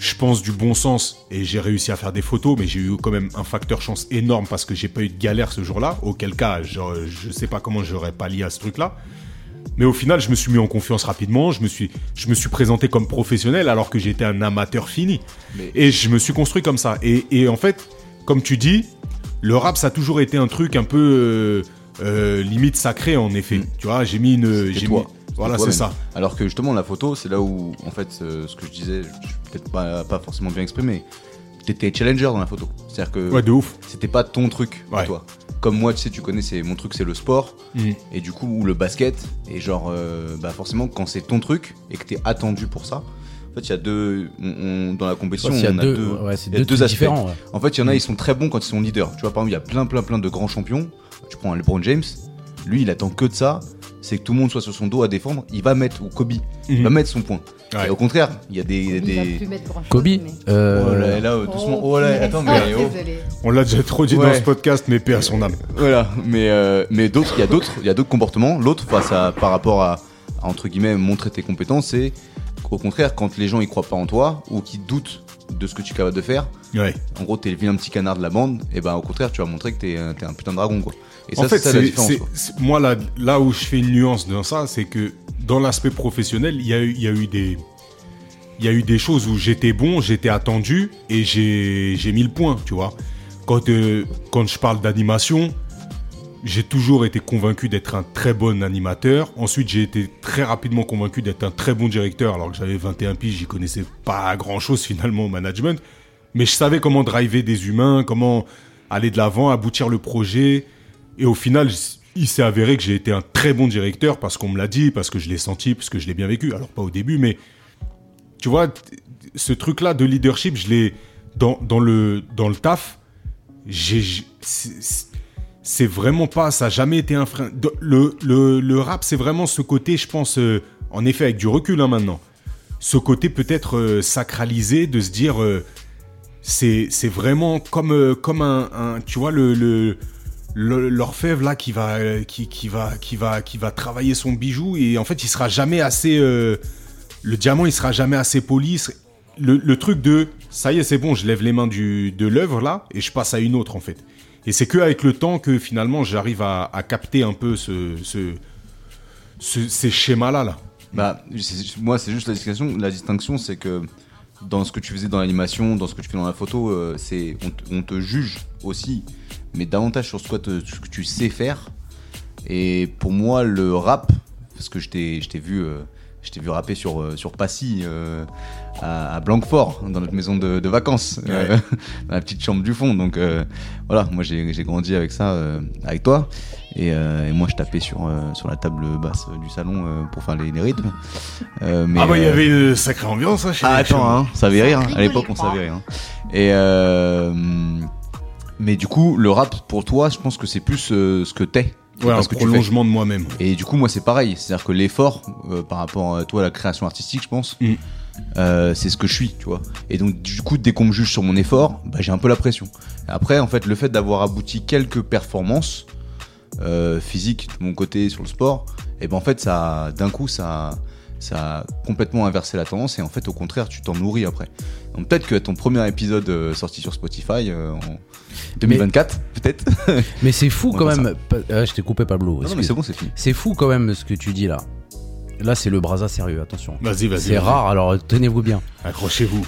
je pense, du bon sens et j'ai réussi à faire des photos, mais j'ai eu quand même un facteur chance énorme parce que j'ai pas eu de galère ce jour-là. Auquel cas, genre, je sais pas comment j'aurais pallié à ce truc-là. Mais au final, je me suis mis en confiance rapidement. Je me suis, je me suis présenté comme professionnel alors que j'étais un amateur fini. Mais- Et je me suis construit comme ça. Et, et en fait, comme tu dis, le rap, ça a toujours été un truc un peu euh, euh, limite sacré, en effet. Mm. Tu vois, j'ai mis une. J'ai toi. mis- Voilà, c'est ça. Alors que justement, la photo, c'est là où, en fait, euh, ce que je disais, je suis peut-être pas, pas forcément bien exprimé. T'étais challenger dans la photo. C'est-à-dire que Ouais, de ouf. c'était pas ton truc Ouais. toi. Comme moi, tu sais, tu connais, c'est mon truc, c'est le sport. Mm. Et du coup, ou le basket. Et genre, euh, bah forcément, quand c'est ton truc et que t'es attendu pour ça, en fait, il y a deux. on- on- dans la compétition, Il y a deux, deux. ouais, y a deux, aspects. différents. ouais. En fait, il y en a, ils sont très bons quand ils sont leaders. Tu vois, par exemple, il y a plein, plein, plein de grands champions. Tu prends un LeBron James, lui, il attend que de ça. C'est que tout le monde soit sur son dos à défendre. Il va mettre, ou Kobe, il Mhm. va mettre son point. Ouais. Et au contraire, il y a des. Des... Kobe, mais- euh, Oh là là, euh, doucement. Oh, là, punaise. attends, mais. oh. On l'a déjà trop dit dans ce podcast, mais paix à son âme. Voilà, mais euh, mais d'autres, il y a d'autres, il y a d'autres comportements. L'autre face à par rapport à, à, entre guillemets montrer tes compétences, c'est au contraire quand les gens ils croient pas en toi ou qui doutent de ce que tu es capable de faire. Ouais. En gros, t'es le vilain petit canard de la bande. Et ben au contraire, tu vas montrer que t'es un- t'es un putain de dragon quoi. Et ça, en fait, c'est ça la différence. quoi. moi, là, là où je fais une nuance dans ça, c'est que dans l'aspect professionnel, il y, a eu- il y a eu des. Il y a eu des choses où j'étais bon, j'étais attendu et j'ai j'ai mis le point, tu vois. Quand, euh, quand je parle d'animation, j'ai toujours été convaincu d'être un très bon animateur. Ensuite, j'ai été très rapidement convaincu d'être un très bon directeur, alors que j'avais 21 piges, j'y connaissais pas grand-chose finalement au management. Mais je savais comment driver des humains, comment aller de l'avant, aboutir le projet. Et au final, il s'est avéré que j'ai été un très bon directeur parce qu'on me l'a dit, parce que je l'ai senti, parce que je l'ai bien vécu. Alors pas au début, mais tu vois, ce truc-là de leadership, je l'ai dans, dans le dans le taf. J'ai c'est- vraiment pas, ça a jamais été un frein. Le, le, le rap, c'est vraiment ce côté, je pense, euh, en effet, avec du recul hein, maintenant, ce côté peut-être euh, sacralisé de se dire, euh, c'est vraiment comme, comme un, un- tu vois, le, le, l'orfèvre là qui va, qui, qui, va, qui, va, qui va travailler son bijou et en fait, il sera jamais assez, le diamant, il sera jamais assez poli. Le, le truc de, ça y est, c'est bon, je lève les mains du, de l'œuvre là et je passe à une autre en fait. Et c'est que avec le temps que finalement j'arrive à, capter un peu ce, ce, ce- ces schémas-là. Là. Bah, moi, c'est juste la distinction. La distinction, c'est que dans ce que tu faisais dans l'animation, dans ce que tu fais dans la photo, euh, on, te- juge aussi, mais davantage sur ce que, ce que tu sais faire. Et pour moi, le rap, parce que je t'ai vu, euh, je t'ai vu rapper sur, euh, sur Passy euh, à, à Blanquefort, dans notre maison de, de vacances, euh, dans la petite chambre du fond. Donc euh, voilà, moi j'ai j'ai grandi avec ça, euh, avec toi. Et, euh, et moi je tapais sur, euh, sur la table basse du salon euh, pour faire les, les rythmes. Euh, mais, Ah bah il y avait une sacrée ambiance hein, chez ah, attends, hein, ça avait rire. hein. À l'époque, on savait rire. hein. Et euh, mais du coup, le rap pour toi, je pense que c'est plus euh, ce que t'es. Ouais, un prolongement de moi-même. Et du coup, moi, c'est pareil. C'est-à-dire que l'effort euh, par rapport à toi, à la création artistique, je pense, Mm. euh, c'est ce que je suis, tu vois. Et donc, du coup, dès qu'on me juge sur mon effort, bah, j'ai un peu la pression. Après, en fait, le fait d'avoir abouti quelques performances euh, physiques de mon côté sur le sport, et ben en fait, ça, d'un coup, ça, ça a complètement inversé la tendance. Et en fait, au contraire, tu t'en nourris après. Donc peut-être que ton premier épisode euh, sorti sur Spotify euh, en 2024, peut-être. Mais c'est fou quand même. Euh, je t'ai coupé Pablo. Non, non, mais c'est bon, c'est fini. C'est fou quand même ce que tu dis là. Là, c'est le brasa sérieux, attention. Vas-y, vas-y. C'est vas-y. rare, alors tenez-vous bien. Accrochez-vous.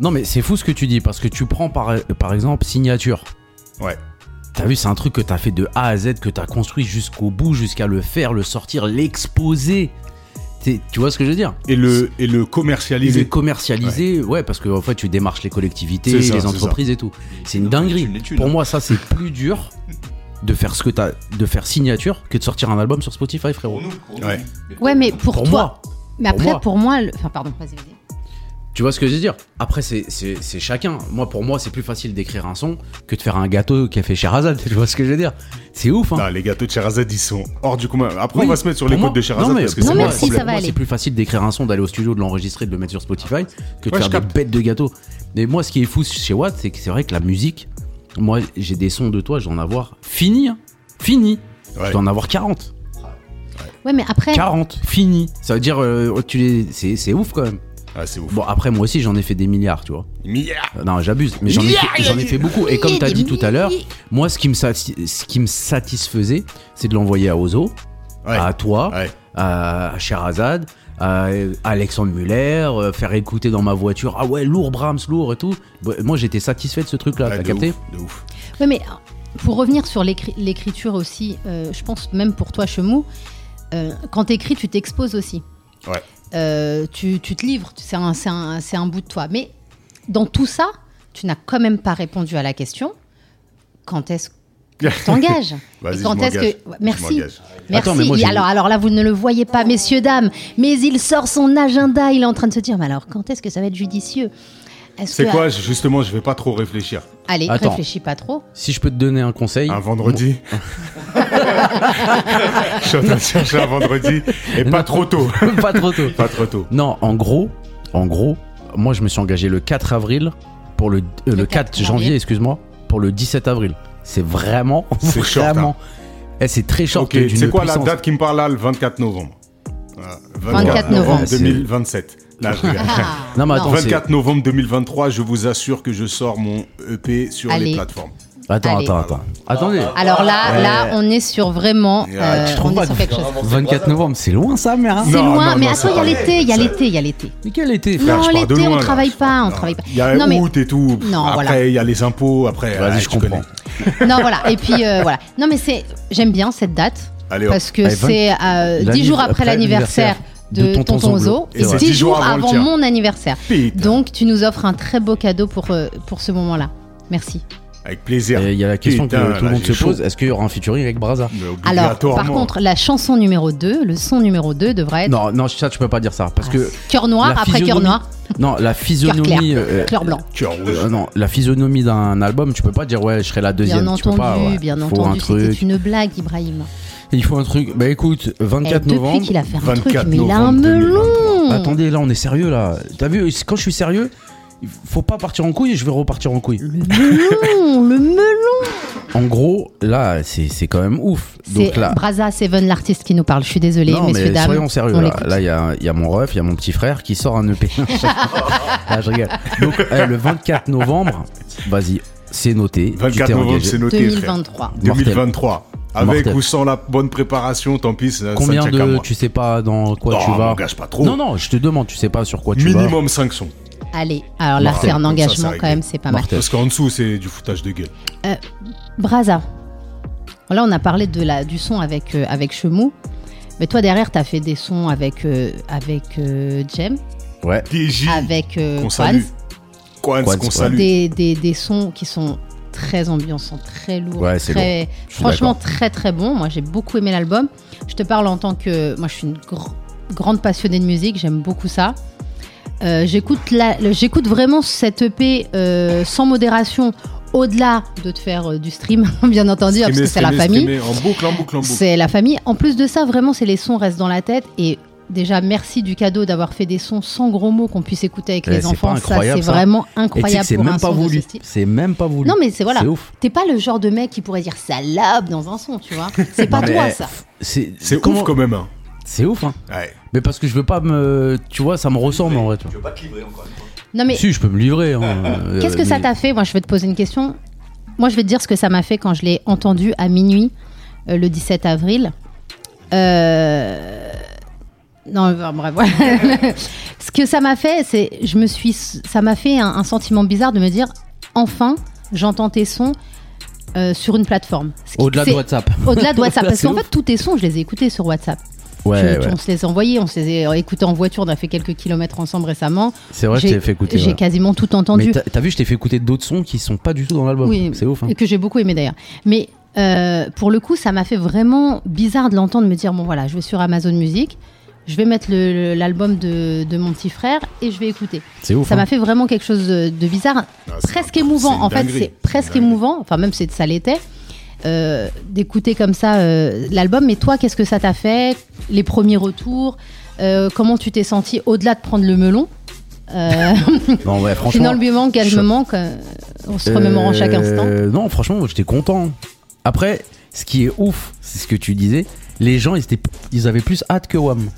Non, mais c'est fou ce que tu dis parce que tu prends par, par exemple signature. Ouais. T'as vu, c'est un truc que t'as fait de A à Z, que t'as construit jusqu'au bout, jusqu'à le faire, le sortir, l'exposer. Tu vois ce que je veux dire Et le, et le commercialiser. ouais. parce que en fait, tu démarches les collectivités, ça, les entreprises et tout. C'est une dinguerie. Pour hein. moi, ça, c'est plus dur de faire ce que t'as, de faire signature que de sortir un album sur Spotify, frérot. Ouais. Ouais, mais pour, Pour toi. moi. Mais Pour après, moi. pour moi, le- enfin, pardon, vas-y, vas-y. Tu vois ce que je veux dire? Après, c'est, chacun. Moi, pour moi, c'est plus facile d'écrire un son que de faire un gâteau qu'a fait Sherazade. Tu vois ce que je veux dire? C'est ouf, hein Non, les gâteaux de Sherazade, ils sont hors du commun. Après, Oui, on va se mettre sur les moi- côtes de Sherazade non, mais parce que c'est Non, moi, aller. c'est plus facile d'écrire un son, d'aller au studio, de l'enregistrer, de le mettre sur Spotify que de Ouais, faire je des bêtes de gâteaux. Mais moi, ce qui est fou chez Watt, c'est que c'est vrai que la musique, moi, j'ai des sons de toi, je dois en avoir fini. hein. Fini. Ouais. Je dois en avoir 40. Ouais, mais après, 40, fini. Ça veut dire, euh, tu les... c'est, c'est ouf quand même. Ah, c'est ouf. Bon, après, moi aussi, j'en ai fait des milliards, tu vois. Milliards. Euh, Non, j'abuse, mais j'en ai, fait, j'en ai fait beaucoup. Et comme tu as dit tout à l'heure, moi, ce qui me, sati- ce qui me satisfaisait, c'est de l'envoyer à Ozo, Ouais. à toi, Ouais. à Sherazade, à Alexandre Muller, euh, faire écouter dans ma voiture. Ah ouais, lourd, Brahms, lourd et tout. Bah, Moi, j'étais satisfait de ce truc-là, Ouais, t'as de capté ouf, de ouf. Ouais, mais euh, pour revenir sur l'écri- l'écriture aussi, euh, je pense même pour toi, Chemou, euh, quand t'écris, tu t'exposes aussi. Ouais. Euh, tu, tu te livres, c'est un, un- c'est un bout de toi. Mais dans tout ça, tu n'as quand même pas répondu à la question quand est-ce que tu t'engages quand est-ce que. Merci. Merci. Attends, mais moi, Et j'ai- alors, alors là, vous ne le voyez pas, messieurs, dames, mais il sort son agenda, il est en train de se dire, mais alors, quand est-ce que ça va être judicieux? C'est quoi Justement, je vais pas trop réfléchir. Allez, Attends. réfléchis pas trop. Si je peux te donner un conseil. Un vendredi. je suis en train de chercher un vendredi. Et pas trop tôt. pas trop tôt. Pas trop tôt. Non, en gros, en gros, moi, je me suis engagé le 4 avril pour le, euh, le, 4, 4 janvier, excuse-moi, pour le 17 avril. C'est vraiment, C'est hein. vraiment. Eh, c'est très short. Ok, d'une c'est quoi la date qui me parle là Le 24 novembre? Voilà, 24 novembre. 2027. Là, je regarde. Non, mais attends, c'est- 24 novembre 2023, je vous assure que je sors mon EP sur les plateformes. Attends, Allez. attends, attends. Attendez. Alors là, Ouais. là, on est sur vraiment. Ouais, euh, tu on trouves est pas sur que- quelque chose. 24 novembre, c'est loin ça, hein C'est Non, loin, non, mais non, attends, c'est il y a pas l'été, il y a l'été, il y a l'été. Mais quel été, Non, frère? Je pars de l'été, on là. travaille pas, on travaille pas. Il y a Non, mais- août et tout. Non, après, voilà. il y a les impôts. Après, Vas-y, ouais, je tu comprends. connais. Non, voilà. Et puis euh, voilà. Non, mais c'est, j'aime bien cette date Allez, hop. parce que Allez, vingt- c'est euh, l'anniv- 10 jours après après l'anniversaire de, Tonton, Ozo Zonglo. et Et ouais. 10 10 jours avant mon anniversaire. Donc, tu nous offres un très beau cadeau pour, euh, pour ce moment-là. Merci. Avec plaisir. Il y a la question Putain, que tout le monde se chaud. pose est-ce qu'il y aura un featuring avec Braza Alors, par contre, la chanson numéro 2, le son numéro 2 devrait être Non, non, ça tu peux pas dire ça parce que cœur noir après cœur noir, non, la physionomie clair, euh, cœur blanc. Cœur rouge. euh, non, la physionomie d'un album, tu peux pas dire ouais, je serai la deuxième, Bien tu peux entendu, pas. ouais. bien entendu, c'était une blague, Ibrahim. Il faut un truc. Bah écoute, Et 24 depuis novembre. qu'il a fait un 24 truc, mais il a un melon. Attendez, là on est sérieux là. T'as vu, quand je suis sérieux, il faut pas partir en couille et je vais repartir en couille. Le melon, le melon. En gros, là, c'est c'est quand même ouf. Donc C'est là. Braza Seven, l'artiste qui nous parle. Je suis désolée, non, messieurs, mais dames. soyons sérieux. on Là. Là, il y a, il y a mon ref, il y a mon petit frère qui sort un EP. ah, je rigole. Donc, eh, le 24 novembre, vas-y, c'est noté. tu 24 t'es novembre, c'est noté. frère. 2023. 2023. Avec Mortel. ou sans la bonne préparation, tant pis, ça, Combien ça tient de. moi. Tu sais pas dans quoi Non, tu vas m'engage pas trop. Non, non, je te demande, tu sais pas sur quoi tu vas. Minimum 5 sons. Allez, alors là, c'est un ça, engagement quand même, c'est pas mal. Mortel. Parce qu'en dessous, c'est du foutage de gueule. Braza. Là, on a parlé de la, du son avec, euh, avec Chemou. Mais toi, derrière, tu as fait des sons avec, euh, avec euh, Jem. Ouais. DJ, avec euh, qu'on Quans. salue. Quans, Quans, qu'on salue. des, des, des sons qui sont très ambiançants, très Ouais, c'est très, franchement très très bon. Moi j'ai beaucoup aimé l'album. Je te parle en tant que, moi je suis une gr- grande passionnée de musique, j'aime beaucoup ça. Euh, j'écoute vraiment cette EP euh, sans modération, au-delà de te faire euh, du stream, bien entendu, parce que c'est la famille. streamer, En boucle, en boucle, en boucle. C'est la famille. En plus de ça, vraiment, c'est les sons restent dans la tête. Et déjà, merci du cadeau d'avoir fait des sons sans gros mots qu'on puisse écouter avec Ouais, les enfants. Ça, c'est vraiment incroyable c'est un même pas son voulu. C'est même pas voulu. Non, mais c'est voilà. C'est ouf. T'es pas le genre de mec qui pourrait dire salope dans un son, tu vois. C'est pas toi, eh, ça. C'est ouf quand même. hein. C'est ouf, hein. Ouais. Mais parce que je veux pas me. Tu vois, ça me ressemble en vrai. Tu veux pas te livrer encore une fois? Non, mais Si, je peux me livrer. hein, euh, qu'est-ce que ça t'a fait? Moi, je vais te poser une question. Moi, je vais te dire ce que ça m'a fait quand je l'ai entendu à minuit euh, le 17 avril. Euh... Non, enfin, bref, voilà. Ce que ça m'a fait, c'est, je me suis, ça m'a fait un, un sentiment bizarre de me dire, enfin, j'entends tes sons euh, sur une plateforme. Au-delà de WhatsApp. Au-delà de WhatsApp, parce qu'en fait, tous tes sons, je les ai écoutés sur WhatsApp. Ouais, Je- ouais. On se les a envoyés, on se les a écoutés en voiture, on a fait quelques kilomètres ensemble récemment. C'est vrai, je t'ai fait écouter. J'ai ouais. quasiment tout entendu. t'as t'as vu, je t'ai fait écouter d'autres sons qui sont pas du tout dans l'album. Oui, C'est ouf. hein. Et que j'ai beaucoup aimé d'ailleurs. Mais euh, pour le coup, ça m'a fait vraiment bizarre de l'entendre me dire bon voilà, je vais sur Amazon Music, je vais mettre l'album de, de mon petit frère et je vais écouter. C'est ouf. Ça hein. m'a fait vraiment quelque chose de, de bizarre, Ah, presque émouvant. En fait, c'est presque émouvant. Enfin, même c'est ça l'était. euh, d'écouter comme ça euh, l'album mais toi qu'est-ce que ça t'a fait? Les premiers retours euh, comment tu t'es senti au-delà de prendre le melon? Euh, Non, ouais, franchement. finalement qu'elle je- me manque euh, on se remémore en chaque instant Non, franchement, j'étais content. Après, ce qui est ouf, c'est ce que tu disais. Les gens, ils, étaient, ils avaient plus hâte que Wam.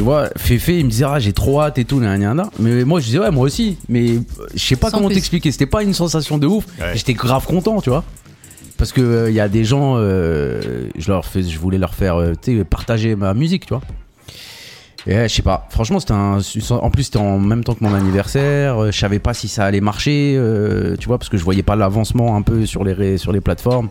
Tu vois, Féfé, il me disait, ah, j'ai trop hâte et tout, gna, gna, gna. Mais moi, je disais, ouais, moi aussi. Mais euh, je sais pas Sans comment plus. t'expliquer. C'était pas une sensation de ouf. Ouais. J'étais grave content, tu vois. Parce que il y a des gens, euh, je leur fais, je voulais leur faire, euh, tu sais, partager ma musique, tu vois. Et je sais pas. Franchement, c'était un. En plus, c'était en même temps que mon anniversaire. euh, Je savais pas si ça allait marcher, euh, tu vois, parce que je voyais pas l'avancement un peu sur les ré- sur les plateformes.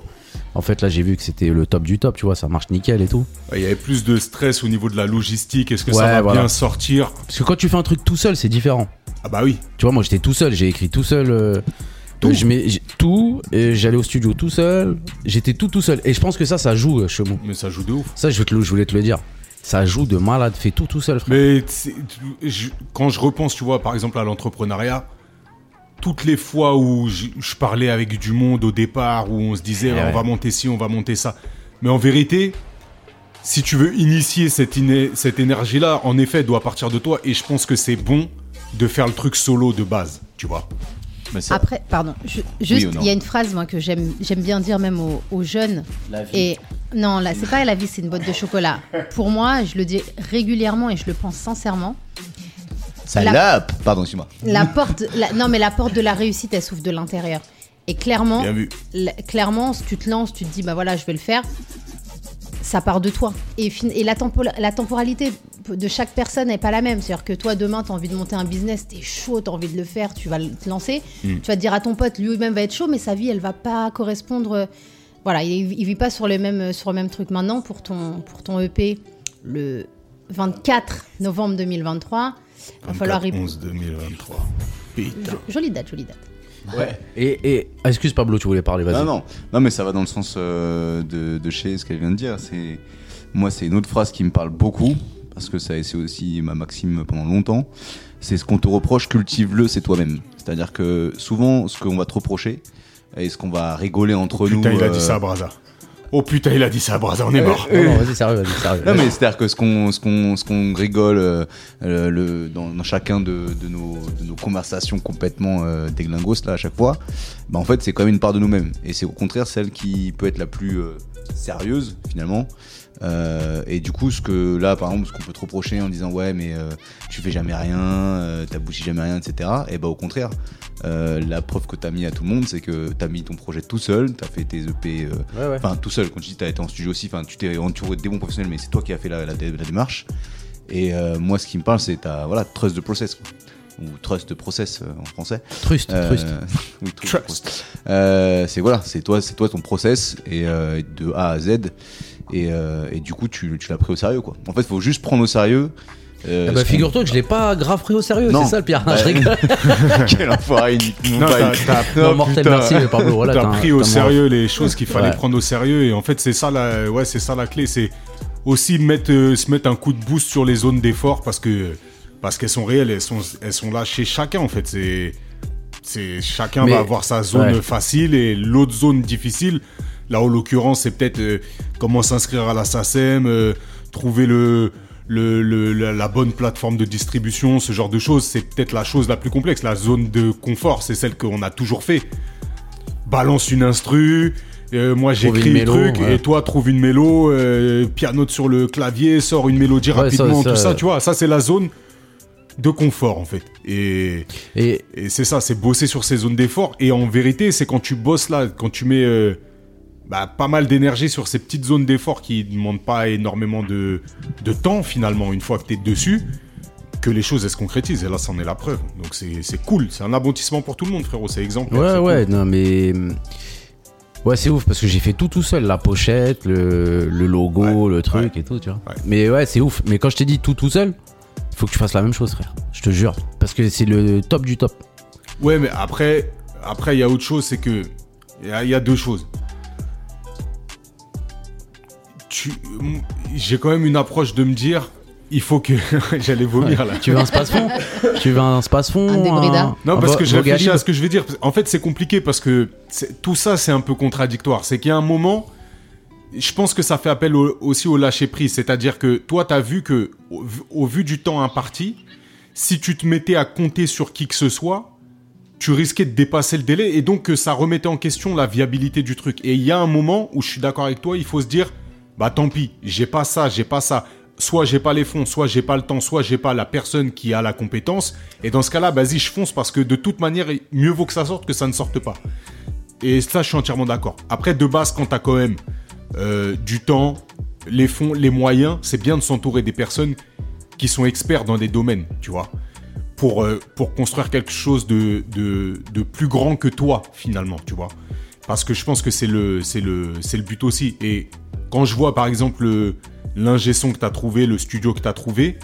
En fait, là, j'ai vu que c'était le top du top, tu vois, ça marche nickel et tout. Il y avait plus de stress au niveau de la logistique. Est-ce que ça va voilà. bien sortir Parce que quand tu fais un truc tout seul, c'est différent. Ah bah oui. Tu vois, moi, j'étais tout seul. J'ai écrit tout seul. euh, Tout. Je mets tout. et J'allais au studio tout seul. J'étais tout tout seul. Et je pense que ça, ça joue, euh, Chemou. Mais ça joue de ouf. Ça, je, vais te le- je voulais te le dire. Ça joue de malade. Fais tout tout seul, frère. Mais je- quand je repense, tu vois, par exemple à l'entrepreneuriat, toutes les fois où je, je parlais avec du monde au départ, où on se disait Eh on ouais. va monter ci, on va monter ça. Mais en vérité, si tu veux initier cette, iné- cette énergie-là, en effet, elle doit partir de toi. Et je pense que c'est bon de faire le truc solo de base, tu vois. Mais ça- Après, pardon, je- juste, il y a une phrase moi que j'aime, bien dire même aux, aux jeunes. Et non, là, c'est pas la vie, c'est une boîte de chocolat. Pour moi, je le dis régulièrement et je le pense sincèrement. Salope Pardon, excuse-moi. La porte, la- non, mais la porte de la réussite, elle s'ouvre de l'intérieur. Et clairement, la- clairement, si tu te lances, tu te dis, bah voilà, je vais le faire. Ça part de toi. Et, fin- et la, tempo- la temporalité de chaque personne n'est pas la même. C'est-à-dire que toi, demain, tu as envie de monter un business, tu es chaud, tu as envie de le faire, tu vas te lancer. Mm. Tu vas te dire à ton pote, lui-même va être chaud, mais sa vie, elle va pas correspondre. euh, Voilà, il, il vit pas sur le même, sur le même truc. Maintenant, pour ton, pour ton EP, le 24 novembre 2023, il va falloir y 11 2023. Putain. Jolie date, jolie date. Ouais. Et, et ah, excuse Pablo, tu voulais parler, vas-y. Non, non, non, mais ça va dans le sens euh, de, de chez ce qu'elle vient de dire. C'est moi, c'est une autre phrase qui me parle beaucoup parce que ça, c'est aussi ma maxime pendant longtemps. C'est ce qu'on te reproche, cultive-le, c'est toi-même. C'est-à-dire que souvent, ce qu'on va te reprocher et ce qu'on va rigoler entre nous. Putain, il a euh, dit ça à Braza. Oh putain, il a dit ça à Braza, on est mort. Non, non, vas-y, sérieux, vas-y, sérieux. Non mais c'est-à-dire que ce qu'on ce qu'on ce qu'on rigole euh, euh, le, dans, dans chacun de, de nos de nos conversations complètement euh, déglingos là à chaque fois, bah en fait c'est quand même une part de nous-mêmes et c'est au contraire celle qui peut être la plus euh, sérieuse finalement. Euh, et du coup ce que là par exemple ce qu'on peut te reprocher en disant ouais mais euh, tu fais jamais rien, euh, t'aboutis jamais rien etc. Et bah au contraire euh, la preuve que t'as mis à tout le monde c'est que t'as mis ton projet tout seul, t'as fait tes EP Ouais, ouais. Enfin, tout seul, quand tu dis t'as été en studio aussi, enfin, tu t'es entouré des bons professionnels, mais c'est toi qui as fait la, la, dé- la démarche. Et moi, ce qui me parle, c'est ta voilà, trust de process, quoi. Ou trust process euh, en français. Trust, Euh, trust. oui, trust. Trust. Euh, c'est voilà, c'est toi, c'est toi ton process et euh, de A à Z. Et, euh, et du coup, tu, tu l'as pris au sérieux, quoi. En fait, il faut juste prendre au sérieux Euh, Eh bah, figure-toi que je l'ai pas grave pris au sérieux, Non. c'est ça le pire. Ouais. Je rigole. Quel enfoiré, Non, t'as- t'as- Non, mortel, putain. merci, Pablo. Voilà, T'as t'as un- pris au sérieux les choses qu'il fallait Ouais. prendre au sérieux et en fait c'est ça la ouais c'est ça la clé c'est aussi mettre euh, se mettre un coup de boost sur les zones d'effort parce que parce qu'elles sont réelles elles sont elles sont là chez chacun en fait c'est c'est chacun Mais- va avoir sa zone ouais. facile et l'autre zone difficile là en l'occurrence c'est peut-être euh, comment s'inscrire à la SACEM euh, trouver le le, le- la, bonne plateforme de distribution, ce genre de choses, c'est peut-être la chose la plus complexe. La zone de confort, c'est celle qu'on a toujours fait balance une instru. euh, moi j'écris le truc ouais. et toi trouve une mélo, euh, pianote sur le clavier, sort une mélodie Ouais, rapidement, ça, tout ça, tu vois, ça c'est la zone de confort en fait. Et, Et et c'est ça, c'est bosser sur ces zones d'effort. Et en vérité, c'est quand tu bosses là, quand tu mets euh, bah, pas mal d'énergie sur ces petites zones d'effort qui demandent pas énormément de, de temps finalement, une fois que tu es dessus, que les choses elles se concrétisent. Et là, c'en est la preuve. Donc c'est cool, c'est un aboutissement pour tout le monde, frérot, c'est exemplaire. Ouais, ouais, cool. non, mais. Ouais, c'est ouf parce que j'ai fait tout tout seul, la pochette, le, le logo, le truc et tout, tu vois. Ouais. Mais ouais, c'est ouf. Mais quand je t'ai dit tout tout seul, faut que tu fasses la même chose, frère. Je te jure. Parce que c'est le top du top. Ouais, mais après, après, il y a autre chose, c'est que il y, a- il y a deux choses. J'ai quand même une approche de me dire, il faut que j'allais vomir là. Tu veux un space-fond Tu veux un space-fond Un débrida Non, un parce que je réfléchis à ce que je vais dire. En fait, c'est compliqué parce que tout ça, c'est un peu contradictoire. C'est qu'il y a un moment, je pense que ça fait appel au- aussi au lâcher prise. C'est-à-dire que toi, tu as vu que, au, vu- du temps imparti, si tu te mettais à compter sur qui que ce soit, tu risquais de dépasser le délai et donc que ça remettait en question la viabilité du truc. Et il y a un moment où je suis d'accord avec toi, il faut se dire, bah tant pis, j'ai pas ça, j'ai pas ça. Soit j'ai pas les fonds, soit j'ai pas le temps, soit j'ai pas la personne qui a la compétence. Et dans ce cas-là, vas-y, je fonce parce que de toute manière, mieux vaut que ça sorte que ça ne sorte pas. Et ça, je suis entièrement d'accord. Après, de base, quand t'as quand même euh, du temps, les fonds, les moyens, c'est bien de s'entourer des personnes qui sont experts dans des domaines, tu vois, pour, euh, pour construire quelque chose de, de, plus grand que toi, finalement, tu vois. Parce que je pense que c'est le, le, le but aussi. Et quand je vois, par exemple, le- l'ingé son que tu as trouvé, le studio que tu as trouvé,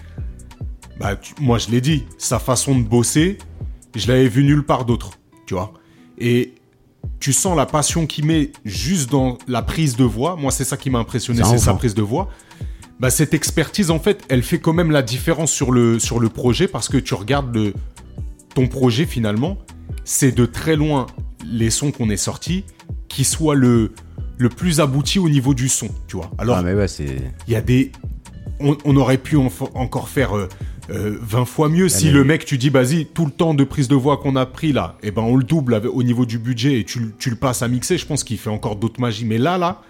bah, moi, je l'ai dit, sa façon de bosser, je l'avais vu nulle part d'autre, tu vois. Et tu sens la passion qu'il met juste dans la prise de voix. Moi, c'est ça qui m'a impressionné, C'est sa prise de voix. Bah, cette expertise, en fait, elle fait quand même la différence sur le, sur le projet parce que tu regardes le, ton projet finalement, c'est de très loin les sons qu'on est sortis qui soient le, le plus abouti au niveau du son, tu vois. Alors, Ah, mais ouais, c'est. il y a des. On, on aurait pu en- encore faire euh, euh, 20 fois mieux si le mec, tu dis, vas-y, tout le temps de prise de voix qu'on a pris là, et ben on le double au niveau du budget et tu, le- tu le passes à mixer. Je pense qu'il fait encore d'autres magies. Mais là, là.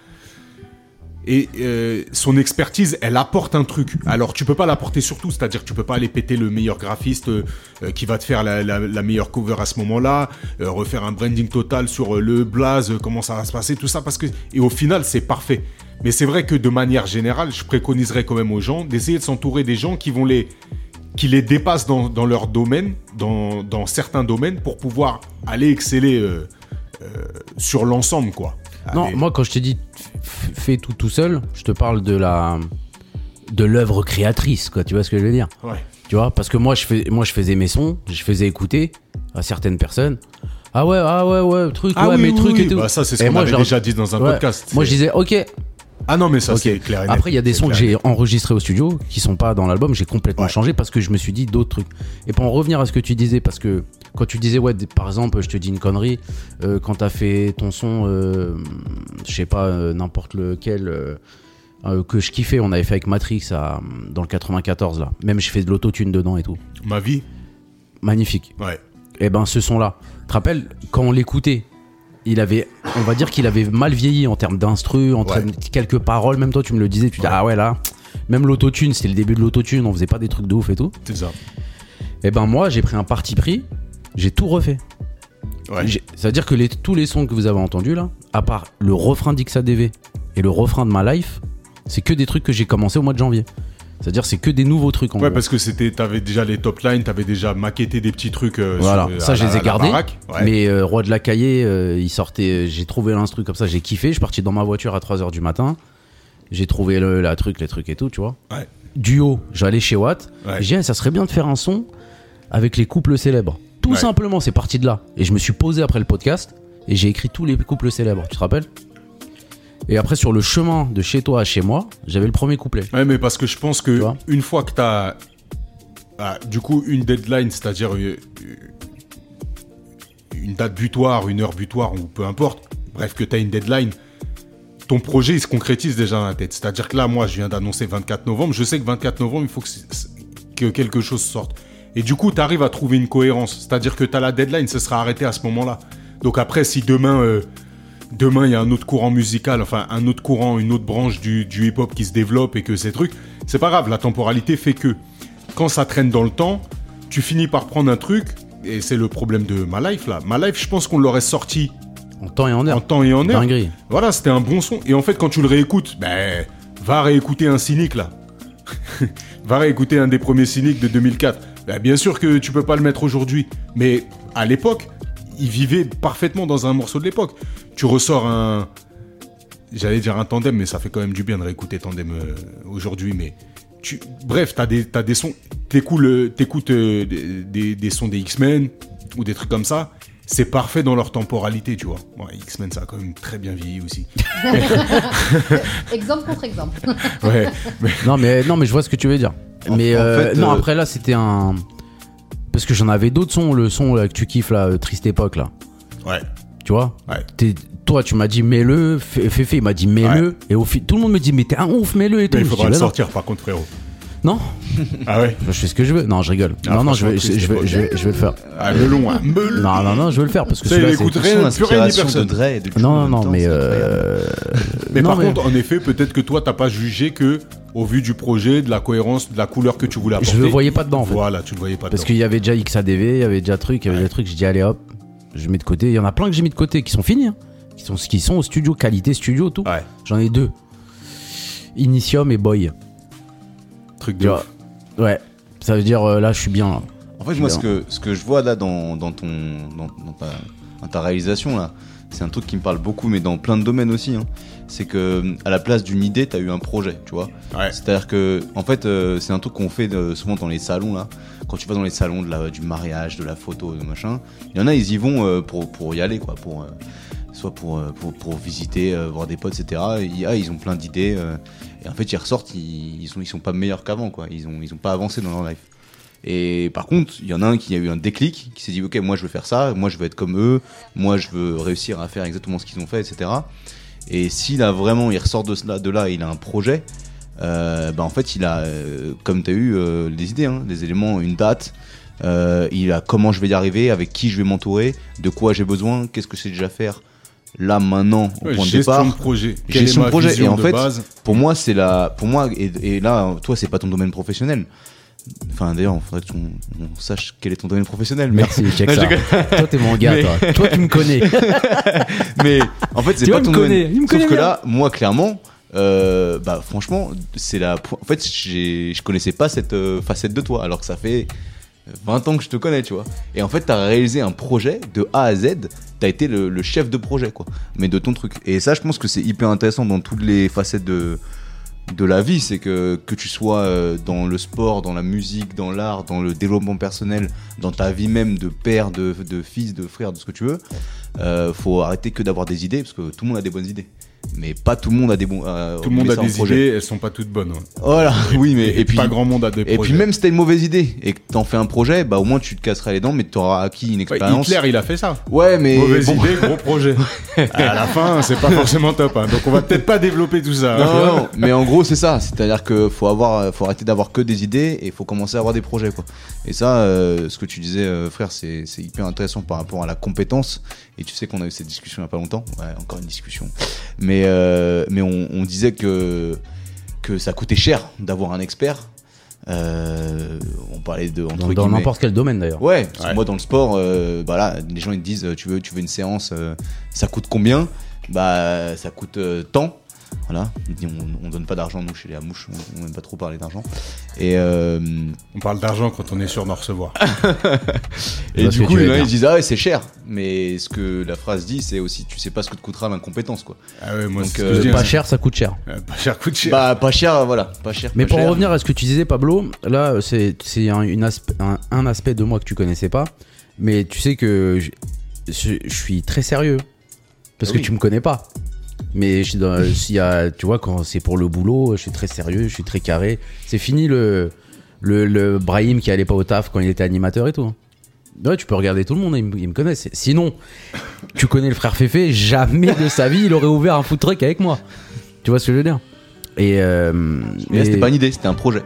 Et euh, son expertise, elle apporte un truc. Alors tu peux pas l'apporter sur tout, c'est-à-dire que tu peux pas aller péter le meilleur graphiste euh, euh, qui va te faire la, la- la meilleure cover à ce moment-là, euh, refaire un branding total sur euh, le blaze, euh, comment ça va se passer, tout ça, parce que et au final c'est parfait. Mais c'est vrai que de manière générale, je préconiserais quand même aux gens d'essayer de s'entourer des gens qui vont les qui les dépassent dans, dans leur domaine, dans, dans certains domaines, pour pouvoir aller exceller euh, euh, sur l'ensemble, quoi. Non, moi, quand je dit f- fais tout tout seul, je te parle de la. de l'œuvre créatrice, quoi. Tu vois ce que je veux dire? Ouais. Tu vois? Parce que moi je, fais, moi, je faisais mes sons, je faisais écouter à certaines personnes. Ah ouais, ah ouais, ouais, truc, Ah ouais, oui, mes oui, trucs oui. et tout. Bah, ça, c'est ce qu'on moi, avait leur- déjà dit dans un Ouais. podcast. Moi, je disais, ok. Ah non, mais ça, ok. c'est clair et net. Après, il y a des sons que j'ai enregistrés au studio qui sont pas dans l'album. J'ai complètement Ouais. changé parce que je me suis dit d'autres trucs. Et pour en revenir à ce que tu disais, parce que quand tu disais, ouais, par exemple, je te dis une connerie, euh, quand t'as fait ton son, euh, je sais pas, euh, n'importe lequel. euh, euh, que je kiffais, on avait fait avec Matrix à- dans le 94 là. Même j'ai fait de l'autotune dedans et tout. Ma vie? Magnifique. Ouais. Et ben ce son là, tu te rappelles quand on l'écoutait, il avait, on va dire qu'il avait mal vieilli en termes d'instru, en termes de quelques paroles. Même toi tu me le disais, tu dis ah ouais là, même l'autotune, c'était le début de l'autotune, on faisait pas des trucs de ouf et tout. C'est ça. Et ben moi j'ai pris un parti pris, j'ai tout refait. Ouais. C'est-à-dire que les, tous les sons que vous avez entendus là, à part le refrain d'XADV et le refrain de ma life, c'est que des trucs que j'ai commencé au mois de janvier. C'est-à-dire c'est que des nouveaux trucs en Ouais, gros. parce que c'était, t'avais déjà les top lines, t'avais déjà maquetté des petits trucs. euh, Voilà, sur- ça je la- les ai gardés. Ouais. Mais euh, Roi de la Caillé, euh, il sortait, j'ai trouvé l'instru comme ça, j'ai kiffé. Je suis parti dans ma voiture à 3h du matin. J'ai trouvé le, la truc, les trucs et tout, tu vois. Ouais. Duo, j'allais chez Watt. Ouais. J'ai dit, ah, ça serait bien de faire un son avec les couples célèbres. Tout simplement, c'est parti de là. Et je me suis posé après le podcast et j'ai écrit tous les couples célèbres. Tu te rappelles? Et après, sur le chemin de chez toi à chez moi, j'avais le premier couplet. Ouais, mais parce que je pense que une fois que t'as, ah, du coup, une deadline, c'est-à-dire euh, une date butoir, une heure butoir ou peu importe, bref, que t'as une deadline, ton projet il se concrétise déjà dans la tête. C'est-à-dire que là, moi, je viens d'annoncer 24 novembre, je sais que 24 novembre, il faut que quelque chose sorte. Et du coup, tu arrives à trouver une cohérence. C'est-à-dire que tu as la deadline, ce sera arrêté à ce moment-là. Donc après, si demain, euh, demain il y a un autre courant musical, enfin un autre courant, une autre branche du, du hip-hop qui se développe et que ces trucs, c'est pas grave. La temporalité fait que quand ça traîne dans le temps, tu finis par prendre un truc. Et c'est le problème de ma life là. Ma life, je pense qu'on l'aurait sorti En temps et en heure. en temps et en heure. Dinguerie. Voilà, c'était un bon son. Et en fait, quand tu le réécoutes, ben, va réécouter un cynique là. va réécouter un des premiers cyniques de 2004. Ben, bien sûr que tu peux pas le mettre aujourd'hui, mais à l'époque, il vivait parfaitement dans un morceau de l'époque. Tu ressors un, j'allais dire un tandem, mais ça fait quand même du bien de réécouter tandem euh, aujourd'hui. Mais tu, bref, t'as des, t'as des sons, t'écoutes, euh, des, sons des X-Men ou des trucs comme ça. C'est parfait dans leur temporalité, tu vois. Bon, X-Men, ça a quand même très bien vieilli aussi. exemple contre exemple. Ouais, mais Non mais non mais je vois ce que tu veux dire. En- mais en euh, fait, non euh, après là c'était un parce que j'en avais d'autres sons, le son là, que tu kiffes là, euh, triste époque là. ouais, Tu vois ouais. T'es- Toi tu m'as dit mets-le, Fé- Féfé il m'a dit mets-le et au fi- tout le monde me dit mais t'es un ouf mets-le et tout. Mais il Je faudra le bah non. sortir par contre, frérot. Non, Ah ouais je fais ce que je veux. Non je rigole. Ah, non non je vais, je, je vais, triste je vais, je vais le faire. Ah, melon, hein, melon. Non non non je vais le faire parce que celui-là c'est- plus rien ni personne. Non non même non temps, mais euh... Mais non, par contre, en effet, peut-être que toi, t'as pas jugé que, au vu du projet, de la cohérence, de la couleur que tu voulais apporter. je le voyais pas dedans en fait. Voilà, tu le voyais pas Parce dedans. qu'il y avait déjà XADV, il y avait déjà truc, il y avait des trucs, j'ai dit allez hop, je mets de côté. Il y en a plein que j'ai mis de côté qui sont finis, hein. qui, sont, qui sont au studio, qualité studio, tout. Ouais, J'en ai deux. Initium et Boy. Truc Tu de vois. ouf. Ouais, ça veut dire euh, là je suis bien. là. En fait, moi, ce que, ce que je vois là dans, dans, ton, dans, dans ta, dans ta réalisation, là, c'est un truc qui me parle beaucoup, mais dans plein de domaines aussi. hein. C'est que à la place d'une idée, tu as eu un projet, tu vois. Ouais. C'est-à-dire que, en fait, euh, c'est un truc qu'on fait euh, souvent dans les salons, là. Quand tu vas dans les salons de la, du mariage, de la photo, de machin, il y en a, ils y vont euh, pour, pour y aller, quoi. Pour, euh, soit pour, euh, pour, pour visiter, euh, voir des potes, etc. Et, ah, ils ont plein d'idées. Et en fait, ils ressortent, ils, ils, sont, pas meilleurs qu'avant, quoi. Ils ont, pas avancé dans leur life. Et par contre, il y en a un qui a eu un déclic, qui s'est dit ok, moi je veux faire ça, moi je veux être comme eux, moi je veux réussir à faire exactement ce qu'ils ont fait, etc. Et s'il a vraiment, il ressort de là, il a un projet, euh, bah en fait il a, euh, comme tu as eu euh, des idées, hein, des éléments, une date, euh, il a comment je vais y arriver, avec qui je vais m'entourer, de quoi j'ai besoin, qu'est-ce que c'est déjà faire là maintenant au Ouais, point de gestion départ. de projet. Gestion de projet. Et en fait, base pour moi, c'est la, pour moi, et, et là, toi, c'est pas ton domaine professionnel. Enfin, d'ailleurs, il faudrait qu'on on sache quel est ton domaine professionnel. Mais, Merci, check Non, ça. je toi t'es mon gars, Mais- toi. Toi tu me connais. mais en fait, c'est Tu pas vois, ton domaine. connaît, il me Sauf que bien. là, moi, clairement, euh, bah, franchement, c'est la. En fait, je connaissais pas cette euh, facette de toi, alors que ça fait 20 ans que je te connais, tu vois. Et en fait, t'as réalisé un projet de A à Z. T'as été le, chef de projet, quoi. Mais de ton truc. Et ça, je pense que c'est hyper intéressant dans toutes les facettes de la vie, c'est que que tu sois euh, dans le sport, dans la musique, dans l'art, dans le développement personnel, dans ta vie même de père, de, de fils, de frère, de ce que tu veux, euh, faut arrêter que d'avoir des idées parce que tout le monde a des bonnes idées, mais pas tout le monde a des bons. euh, Tout le monde a des idées, elles sont pas toutes bonnes. ouais. Voilà, oui, mais et puis pas grand monde a des et projets. puis même si t'as une mauvaise idée et que t'en fais un projet, bah au moins tu te casseras les dents, mais t'auras acquis une Ouais, expérience. Hitler, il a fait ça. Ouais, mais Mauvaise bon. idée, gros projet. à la fin, c'est pas forcément top. hein. Donc on va peut-être pas développer tout ça. Non, hein. non, non, mais en gros c'est ça, c'est-à-dire que faut avoir, faut arrêter d'avoir que des idées et faut commencer à avoir des projets quoi. Et ça, euh, ce que tu disais euh, frère, c'est c'est hyper intéressant par rapport à la compétence. Et tu sais qu'on a eu cette discussion il y a pas longtemps, ouais, encore une discussion. Mais euh, mais on, on disait que que ça coûtait cher d'avoir un expert. Euh, on parlait de entre Dans, n'importe quel domaine d'ailleurs. Ouais, parce que Ouais. moi dans le sport, euh, bah là, les gens ils te disent euh, tu veux tu veux une séance, euh, ça coûte combien? Bah ça coûte euh, tant. Voilà, on, on donne pas d'argent nous chez les Hamouches, on, on aime pas trop parler d'argent. Et, euh, On parle d'argent quand on est sûr d'en recevoir. et du coup, dire. ils disent ah ouais c'est cher, mais ce que la phrase dit c'est aussi tu sais pas ce que te coûtera l'incompétence quoi. Ah ouais, moi, Donc, euh, Pas hein. cher, ça coûte cher. Euh, Pas cher, coûte cher. Bah pas cher, voilà, pas cher. Mais pas pour cher. revenir à ce que tu disais, Pablo, là, c'est c'est un, une aspe- un, un aspect de moi que tu connaissais pas. Mais tu sais que je, suis très sérieux. Parce Ah que tu me connais pas. Mais je suis dans- s'il y a, tu vois, quand c'est pour le boulot, je suis très sérieux, je suis très carré. C'est fini le, le, le Brahim qui allait pas au taf quand il était animateur et tout. Ouais, tu peux regarder tout le monde, ils me, ils me connaissent. Sinon, tu connais le frère Féfé, jamais de sa vie il aurait ouvert un food truck avec moi. Tu vois ce que je veux dire? Et euh, c'était pas une idée, c'était un projet.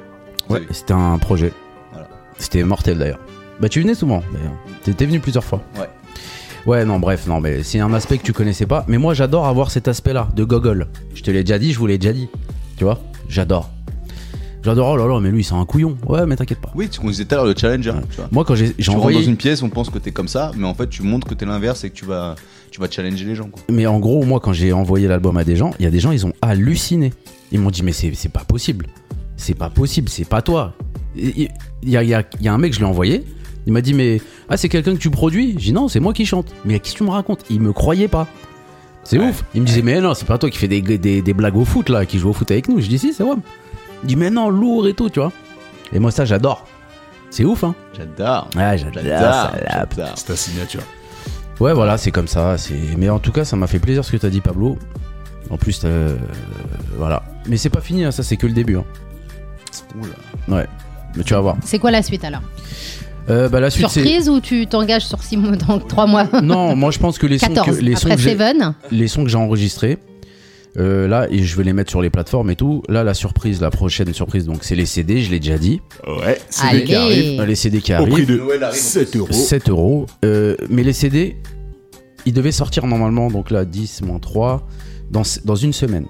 Ouais, c'était un projet. Voilà. C'était mortel d'ailleurs. Bah tu venais souvent d'ailleurs. T'étais venu plusieurs fois. Ouais. Ouais, non, bref, non, mais c'est un aspect que tu connaissais pas. Mais moi, j'adore avoir cet aspect-là de gogol. Je te l'ai déjà dit, je vous l'ai déjà dit. Tu vois? J'adore. J'adore, oh là là, mais lui, c'est un couillon. Ouais, mais t'inquiète pas. Oui, ce qu'on disait tout à l'heure, le challenger. Tu vois. Moi, quand j'ai Tu envoyé. dans une pièce, on pense que t'es comme ça, mais en fait, tu montres que t'es l'inverse et que tu vas, tu vas challenger les gens. Quoi. Mais en gros, moi, quand j'ai envoyé l'album à des gens, il y a des gens, ils ont halluciné. Ils m'ont dit, mais c'est pas possible. C'est pas possible, c'est pas toi. Il y a, y a- il y a un mec, je l'ai envoyé. Il m'a dit, mais ah, c'est quelqu'un que tu produis? J'ai dit, non, c'est moi qui chante. Mais qu'est-ce que tu me racontes? Il me croyait pas. C'est Ouais. ouf. Il me disait, mais non, c'est pas toi qui fais des, des, des blagues au foot, là, qui joue au foot avec nous. Je dis, si, c'est moi. Il dit, mais non, lourd et tout, tu vois. Et moi, ça, j'adore. C'est ouf, hein. J'adore. Ouais, j'adore. C'est ta signature. Ouais, voilà, c'est comme ça. C'est. Mais en tout cas, ça m'a fait plaisir ce que t'as dit, Pablo. En plus, euh, voilà. Mais c'est pas fini, hein, ça, c'est que le début. hein. Oula. Ouais. Mais tu vas voir. C'est quoi la suite alors? Euh, bah, la suite, c'est. Surprise ou tu t'engages sur 6 mois dans 3 mois Non, moi, je pense que les sons 14. que, les sons que j'ai- Seven, les sons que j'ai enregistrés, euh, là, et je vais les mettre sur les plateformes et tout. Là, la surprise, la prochaine surprise, donc c'est les CD, je l'ai déjà dit. Ouais, c'est Allez. qui arrive. Euh, Les CD qui Au prix arrivent. de Noël arrive, en 7 euros. 7 euros. Euh, mais les CD, ils devaient sortir normalement, donc là, 10 moins 3, dans, dans une semaine.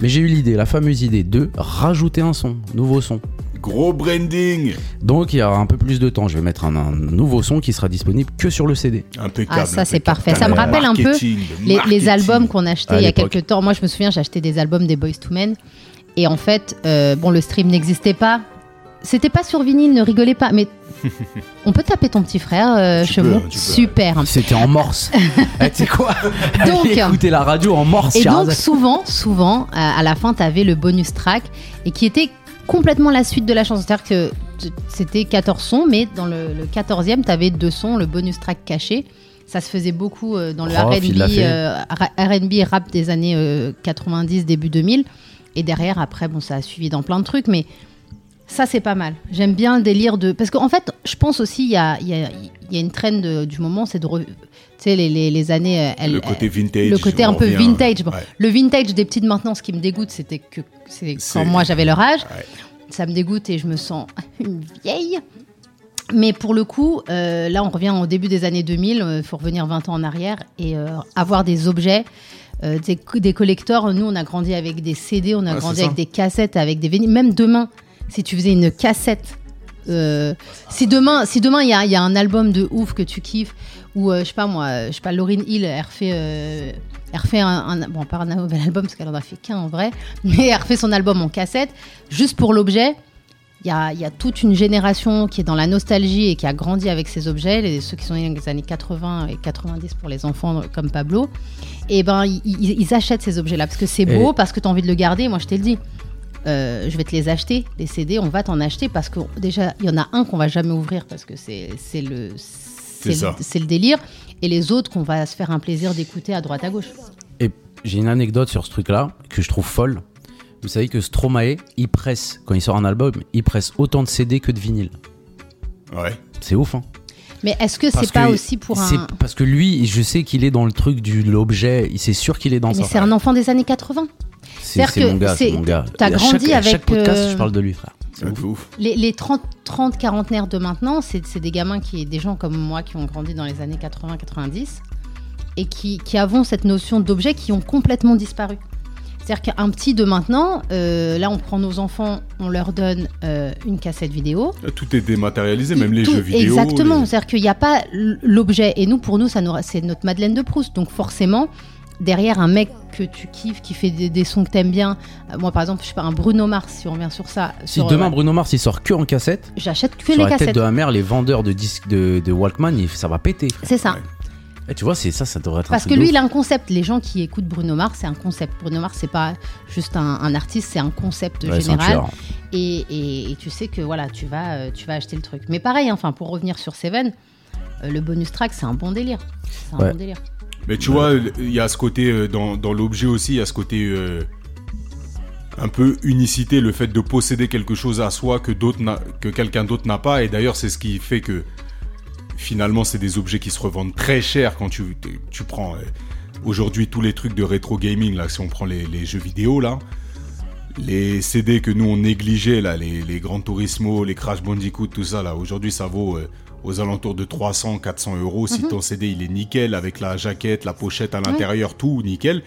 Mais j'ai eu l'idée, la fameuse idée de rajouter un son, nouveau son. Gros branding. Donc il y aura un peu plus de temps. Je vais mettre un, un nouveau son qui sera disponible que sur le CD. Impeccable. Ah, ça, c'est parfait. Ça me Le rappelle un peu les, albums qu'on achetait il y a quelques temps. Moi, je me souviens, j'achetais des albums des Boys to Men. Et en fait, euh, bon, le stream n'existait pas. C'était pas sur vinyle, ne rigolez pas. Mais on peut taper ton petit frère, euh, Chemou. peux. Super. C'était en morse. Eh, tu sais quoi Donc- écouter la radio en morse. Et donc souvent, souvent, à à la fin, tu avais le bonus track et qui était complètement la suite de la chanson. C'est-à-dire que c'était 14 sons, mais dans le, le 14e, tu avais deux sons, le bonus track caché. Ça se faisait beaucoup euh, dans le R&B, fait. euh, R&B rap des années euh, 90, début 2000. Et derrière, après, bon, ça a suivi dans plein de trucs, mais ça, c'est pas mal. J'aime bien le délire de... Parce qu'en fait, je pense aussi, il y a, il y a- il y a une trend de- du moment, c'est de... re- Tu sais, les, les- les années... euh, elles- Le côté vintage. le côté un peu revient. vintage. Bon, Ouais. Le vintage des petites maintenant, ce qui me dégoûte, c'était que c'est quand moi j'avais leur âge. Ouais. Ça me dégoûte et je me sens une vieille. Mais pour le coup, euh, là, on revient au début des années 2000. Il faut revenir 20 ans en arrière et euh, avoir des objets. euh, des, des collecteurs, nous on a grandi avec des CD, on a Ouais, grandi avec des cassettes, avec des vinyles. Même demain, si tu faisais une cassette, euh, si demain, si demain il y a, il y a un album de ouf que tu kiffes, ou euh, je sais pas moi, je sais pas, Lauryn Hill, elle refait, euh, elle refait un, un- bon pas un nouvel album parce qu'elle en a fait qu'un en vrai, mais elle refait son album en cassette, juste pour l'objet. Il y a, y a toute une génération qui est dans la nostalgie et qui a grandi avec ces objets, les, ceux qui sont nés dans les années 80 et 90 pour les enfants comme Pablo. Et ben ils, achètent ces objets-là parce que c'est beau, Et- parce que tu as envie de le garder. Moi je t'ai le dit. Euh, je vais te les acheter, les CD, on va t'en acheter parce que déjà, il y en a un qu'on va jamais ouvrir parce que c'est c'est le, le délire, et les autres qu'on va se faire un plaisir d'écouter à droite à gauche. Et j'ai une anecdote sur ce truc-là que je trouve folle. Vous savez que Stromae, il presse, quand il sort un album, il presse autant de CD que de vinyle. Ouais. C'est ouf, hein Mais est-ce que c'est pas que aussi pour un. Parce que lui, je sais qu'il est dans le truc de l'objet, il c'est sûr qu'il est dans Mais ça. c'est un enfant des années 80. C'est c'est-à-dire c'est que mon gars, mon gars. t'as grandi chaque, à avec, chaque podcast, euh, je parle de lui, frère. C'est ouf, ouf. Les, les 30, 30 quarantenaires de maintenant, c'est c'est des gamins qui, des gens comme moi qui ont grandi dans les années 80-90 et qui, qui avons cette notion d'objets qui ont complètement disparu. C'est-à-dire qu'un petit de maintenant, euh, là on prend nos enfants, on leur donne euh, une cassette vidéo. Tout est dématérialisé, même les Tout- jeux vidéo. Exactement, les- c'est-à-dire qu'il n'y a pas l'objet. Et nous, pour nous, ça nous- c'est notre Madeleine de Proust. Donc forcément, derrière un mec que tu kiffes, qui fait des, des sons que t'aimes bien. Euh, moi, par exemple, je sais pas, un Bruno Mars, si on revient sur ça. Si sur, demain euh, Bruno Mars il sort que en cassette, J'achète que sur les la tête de la mère, les vendeurs de disques de, de Walkman, ça va péter. C'est ça. Ouais. Et tu vois, c'est ça, ça devrait être un Parce que lui, ouf. il a un concept. Les gens qui écoutent Bruno Mars, c'est un concept. Bruno Mars, c'est pas juste un, un artiste, c'est un concept Ouais, c'est un général. Et, et- et tu sais que voilà, tu vas, euh, tu vas acheter le truc. Mais pareil, enfin, pour revenir sur Seven, euh, le bonus track, c'est un bon délire. C'est un Ouais. bon délire. Mais tu vois, il y a ce côté, euh, dans, dans l'objet aussi, il y a ce côté euh, un peu unicité, le fait de posséder quelque chose à soi que, d'autres que quelqu'un d'autre n'a pas. Et d'ailleurs, c'est ce qui fait que finalement, c'est des objets qui se revendent très cher quand tu, tu prends euh, aujourd'hui tous les trucs de rétro gaming, là, si on prend les, les jeux vidéo, là. Les CD que nous on négligeait, là, les, les Gran Turismo, les Crash Bandicoot, tout ça, là, aujourd'hui ça vaut euh, aux alentours de 300, 400 euros. Si ton CD il est nickel avec la jaquette, la pochette à l'intérieur, tout nickel,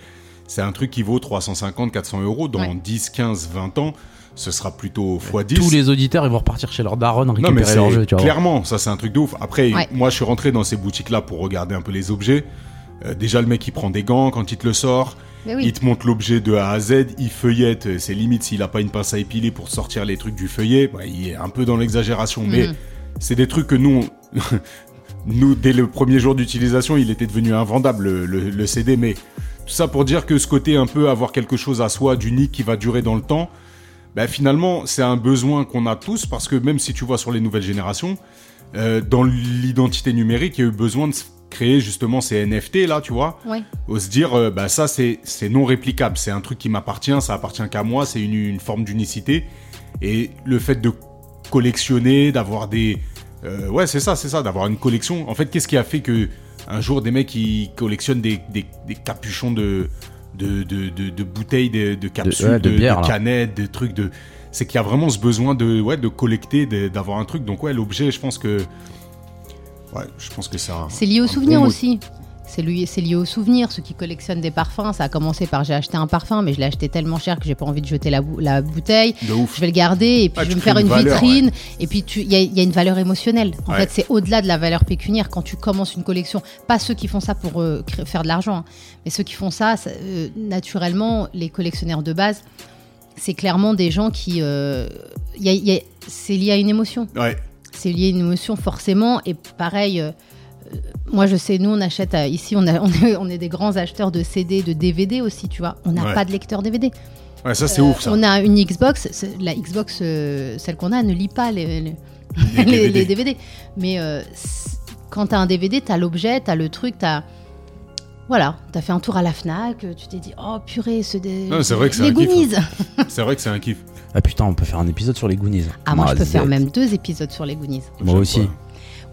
c'est un truc qui vaut 350, 400 euros. Dans Ouais. 10, 15, 20 ans, ce sera plutôt x10. Tous les auditeurs, ils vont repartir chez leur daronne Non mais récupérer leur jeu, c'est tu vois. clairement, ça c'est un truc de ouf. Après, Ouais. moi je suis rentré dans ces boutiques-là pour regarder un peu les objets. Euh, déjà le mec il prend des gants quand il te le sort, oui. il te montre l'objet de A à Z, il feuillette, euh, c'est limite s'il a pas une pince à épiler pour sortir les trucs du feuillet, bah, il est un peu dans l'exagération. Mais Mhm. c'est des trucs que nous, on- nous dès le premier jour d'utilisation, il était devenu invendable le, le- le CD. Mais tout ça pour dire que ce côté un peu avoir quelque chose à soi d'unique qui va durer dans le temps, bah, finalement, c'est un besoin qu'on a tous parce que même si tu vois sur les nouvelles générations, euh, dans l'identité numérique, il y a eu besoin de créer justement ces NFT là, tu vois, Ouais. ou se dire euh, bah ça c'est c'est non réplicable, c'est un truc qui m'appartient, ça appartient qu'à moi, c'est une, une forme d'unicité et le fait de collectionner, d'avoir des euh, ouais c'est ça c'est ça, d'avoir une collection. En fait, qu'est-ce qui a fait que un jour des mecs qui collectionnent des, des, des capuchons de de, de, de, de bouteilles, de, de capsules, ouais, de bière, canettes, des trucs de. C'est qu'il y a vraiment ce besoin de, ouais, de collecter, de- d'avoir un truc. Donc ouais, l'objet, je pense que. Ouais, je pense que c'est un. C'est lié au souvenir bon mot. aussi. C'est lui- c'est lié au souvenir. Ceux qui collectionnent des parfums, ça a commencé par j'ai acheté un parfum, mais je l'ai acheté tellement cher que j'ai pas envie de jeter la, bou- la bouteille. De ouf. Je vais le garder et puis Ah, je vais me faire une une, valeur, vitrine. Et puis il y, a- il y a une valeur émotionnelle. En Ouais. fait, c'est au-delà de la valeur pécuniaire. Quand tu commences une collection, pas ceux qui font ça pour euh, faire de l'argent, hein, mais ceux qui font ça, ça, euh, naturellement, les collectionneurs de base, c'est clairement des gens qui, euh, c'est lié à une émotion Ouais. c'est lié à une émotion forcément. Et pareil, euh, moi je sais, nous on achète euh, ici, on, a- on est, on est des grands acheteurs de CD, de DVD aussi, tu vois. On n'a Ouais. pas de lecteur DVD. Ouais, ça c'est Euh, ouf ça. On a une Xbox, la Xbox, euh, celle qu'on a, ne lit pas les, les- Les les- DVD. les DVD. Mais euh, quand tu as un DVD, tu as l'objet, tu as le truc, tu as. Voilà, t'as fait un tour à la Fnac, tu t'es dit, oh purée, ce des. Non, c'est vrai que c'est les un kiff, Goonies. C'est vrai que c'est un kiff. Ah putain, on peut faire un épisode sur les Goonies. Ah, moi je peux faire même deux épisodes sur les Goonies. Moi aussi.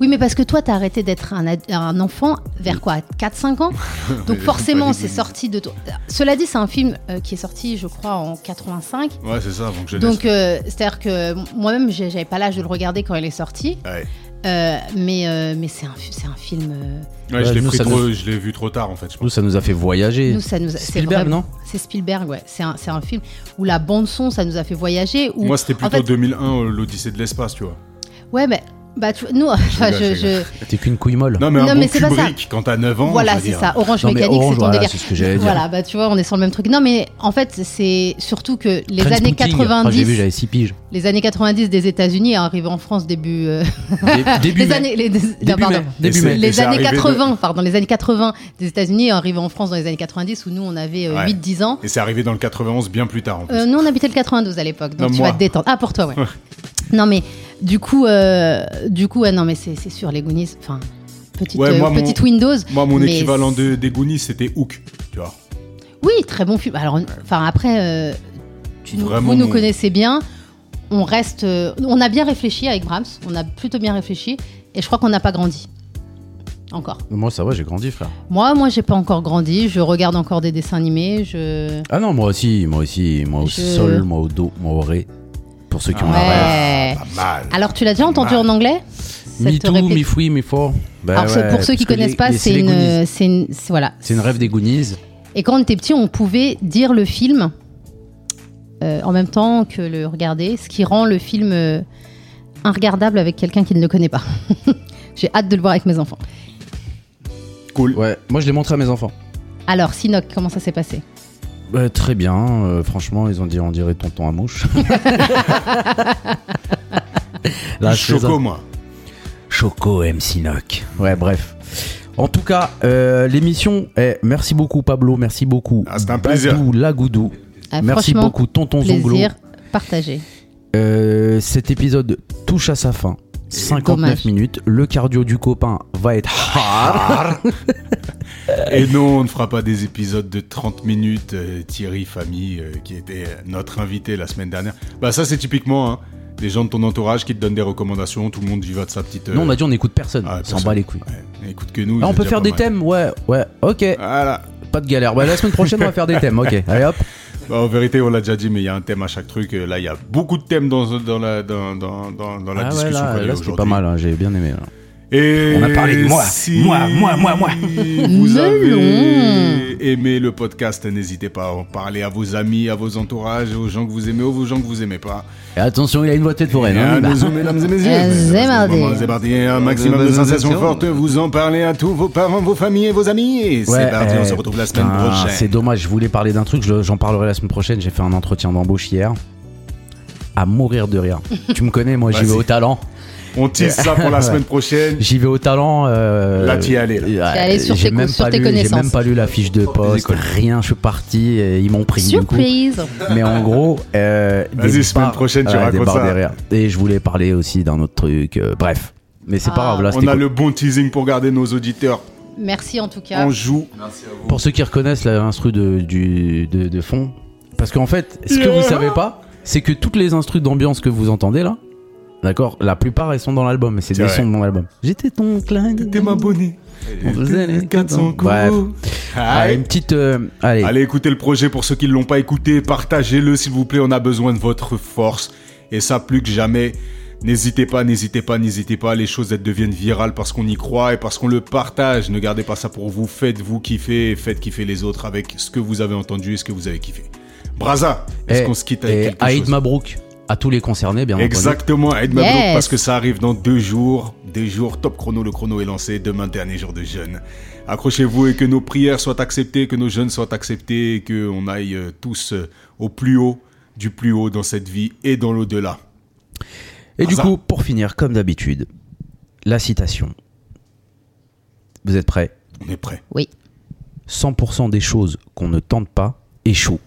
Oui, mais parce que toi, t'as arrêté d'être un, enfant vers quoi? 4-5 ans? Donc forcément, c'est sorti de toi. Cela dit, c'est un film euh, qui est sorti, je crois, en 85. Ouais, c'est ça, donc je Donc, euh, c'est-à-dire que moi-même, j'ai- j'avais pas l'âge de le regarder quand il est sorti. Ouais. Euh, mais euh, mais c'est un, un film. euh, Ouais, je l'ai nous, pris ça trop- nous- je l'ai vu trop tard en fait. Je Nous, ça nous a fait voyager. nous, ça nous a- c'est Spielberg, non? C'est Spielberg, ouais. C'est un, c'est un film où la bande-son, ça nous a fait voyager. Où, Moi, c'était en plutôt fait- 2001, euh, l'Odyssée de l'espace, tu vois. Ouais, mais. Bah, tu- nous, enfin, je, je T'es qu'une couille molle. Non, mais Non, un mais bon c'est pas ça. Quand t'as 9 ans. Voilà, c'est ça. Orange Non, Mécanique, Orange, c'est ton voilà, délire. c'est ce que j'allais dire. Voilà, bah tu vois, on est sur le même truc. Non, mais en fait, c'est surtout que les années Trainspotting. Ah, 90, J'ai vu, j'avais 6 piges. les années 90 des États-Unis arrivés en France début, euh, Dé- Début les mai. années, les, non, Début pardon. mai. Début Et mai. c'est- Les années arrivé de- 80, pardon, les années 80 des États-Unis arrivés en France dans les années 90 où nous on avait euh, Ouais. 8-10 ans. Et c'est arrivé dans le 91 bien plus tard en plus. Euh, nous on habitait le 92 à l'époque, donc tu vas te détendre. Ah pour toi, ouais. non mais du coup, euh, du coup, ouais, non mais c'est c'est sûr les Goonies. Enfin, petite, Ouais, euh, mon- Windows. Moi, mon mais équivalent de, des Goonies, c'était Hook, tu vois. Oui, très bon film. Alors, enfin après, euh, tu nous, Vraiment vous nous mon- connaissez bien. On reste, euh, on a bien réfléchi avec Brahms. On a plutôt bien réfléchi, et je crois qu'on n'a pas grandi encore. Moi, ça va, j'ai grandi, frère. Moi, moi, j'ai pas encore grandi. Je regarde encore des dessins animés. Je Ah non, moi aussi, moi aussi. Moi au Je- sol, moi au dos, moi au ré. Pour ceux qui ont la rêve. ouais. Pas mal. Alors, tu l'as déjà entendu Mal. en anglais Me too, me free, me for. Alors, c'est- ouais, pour ceux qui parce que connaissent les- pas, les- c'est les une, Goonies. c'est une, c'est- voilà. C'est une rêve des Goonies. Et quand on était petit, on pouvait dire le film euh, en même temps que le regarder, ce qui rend le film euh, inregardable avec quelqu'un qui ne le connaît pas. J'ai hâte de le voir avec mes enfants. Cool. Ouais, moi je l'ai montré à mes enfants. Alors, Sinoc, comment ça s'est passé? Bah, très bien, euh, franchement, ils ont dit on dirait tonton à mouche. Là, Choco, moi. Choco MC Noc. Ouais, bref. En tout cas, euh, l'émission, eh, merci beaucoup Pablo, merci beaucoup. Ah, c'était un plaisir. Badou Lagoudou. Ah, merci beaucoup Tonton Zonglo. Plaisir partagé. Euh, cet épisode touche à sa fin. 59 Dommage. minutes. Le cardio du copain va être hard. Et non, on ne fera pas des épisodes de 30 minutes. euh, Thierry Famille, euh, qui était notre invité la semaine dernière. Bah ça, c'est typiquement hein, des gens de ton entourage qui te donnent des recommandations. Tout le monde y va de sa petite. euh, Non, on a dit on n'écoute personne. ah, S'en personne. bat les couilles. Ouais, écoute que nous. Ah, on c'est peut déjà faire pas des mal. thèmes Ouais, ouais. Ok. Voilà. Pas de galère. Bah, la semaine prochaine, on va faire des thèmes. Ok. Allez hop. Bah, en vérité, on l'a déjà dit, mais il y a un thème à chaque truc. Euh, Là, il y a beaucoup de thèmes dans, dans la, dans, dans, dans, dans la Ah ouais, discussion là, eue là c'était aujourd'hui. pas mal. hein, J'ai bien aimé. là. Et On a parlé de moi, si moi, moi, moi, moi. Vous Melon. avez aimé le podcast, n'hésitez pas à en parler à vos amis, à vos entourages, aux gens que vous aimez ou aux gens que vous aimez pas. Et attention, il a une voix de tête foraine. Et hein. Bah. nous, mesdames et messieurs. C'est. C'est parti, un maximum de sensations fortes. Vous en parlez à tous vos parents, vos familles et vos amis. Et c'est Ouais, parti, on eh, se retrouve la semaine putain, prochaine. C'est dommage, je voulais parler d'un truc, je- j'en parlerai la semaine prochaine. J'ai fait un entretien d'embauche hier. À mourir de rire. tu me connais, moi j'y vais au talent. On tisse ça pour la semaine prochaine. J'y vais au talent. euh, Là, t'y es allé, là. T'es allé sur j'ai tes- même sur pas tes lu- J'ai connaissances. même pas lu la fiche de poste, rien. Je suis parti, et ils m'ont pris du coup. Surprise Mais en gros, euh, Vas-y, semaine prochaine, tu ouais, racontes des barres ça. derrière. Et je voulais parler aussi d'un autre truc. euh, bref, mais c'est pas Ah. grave. Là, On a cool. le bon teasing pour garder nos auditeurs Merci en tout cas. en joue. Pour ceux qui reconnaissent l'instru de, du, de, de fond, parce qu'en fait, ce que vous savez pas, c'est que toutes les instrus d'ambiance que vous entendez là, d'accord, la plupart elles sont dans l'album, mais c'est des vrai. sons dans l'album. J'étais ton clin d'œil. T'es ma bonnet. On faisait les 400 coups. Bref. Une petite. euh, allez. Allez écouter le projet pour ceux qui ne l'ont pas écouté, partagez-le s'il vous plaît, on a besoin de votre force. Et ça plus que jamais, n'hésitez pas, n'hésitez pas, n'hésitez pas, les choses elles deviennent virales parce qu'on y croit et parce qu'on le partage. Ne gardez pas ça pour vous, faites-vous kiffer et faites kiffer les autres avec ce que vous avez entendu et ce que vous avez kiffé. Braza, est-ce Et- qu'on se quitte avec et quelque Aïd chose? Mabrouk à tous les concernés, bien entendu. Exactement, Mabrouk, Yes. parce que ça arrive dans deux jours. Deux jours, top chrono, le chrono est lancé. Demain, dernier jour de jeûne. Accrochez-vous et que nos prières soient acceptées, que nos jeûnes soient acceptés, et qu'on aille euh, tous euh, au plus haut, du plus haut dans cette vie et dans l'au-delà. Et du coup, pour finir, comme d'habitude, la citation. Vous êtes prêts? On est prêt. Oui. 100% des choses qu'on ne tente pas échouent.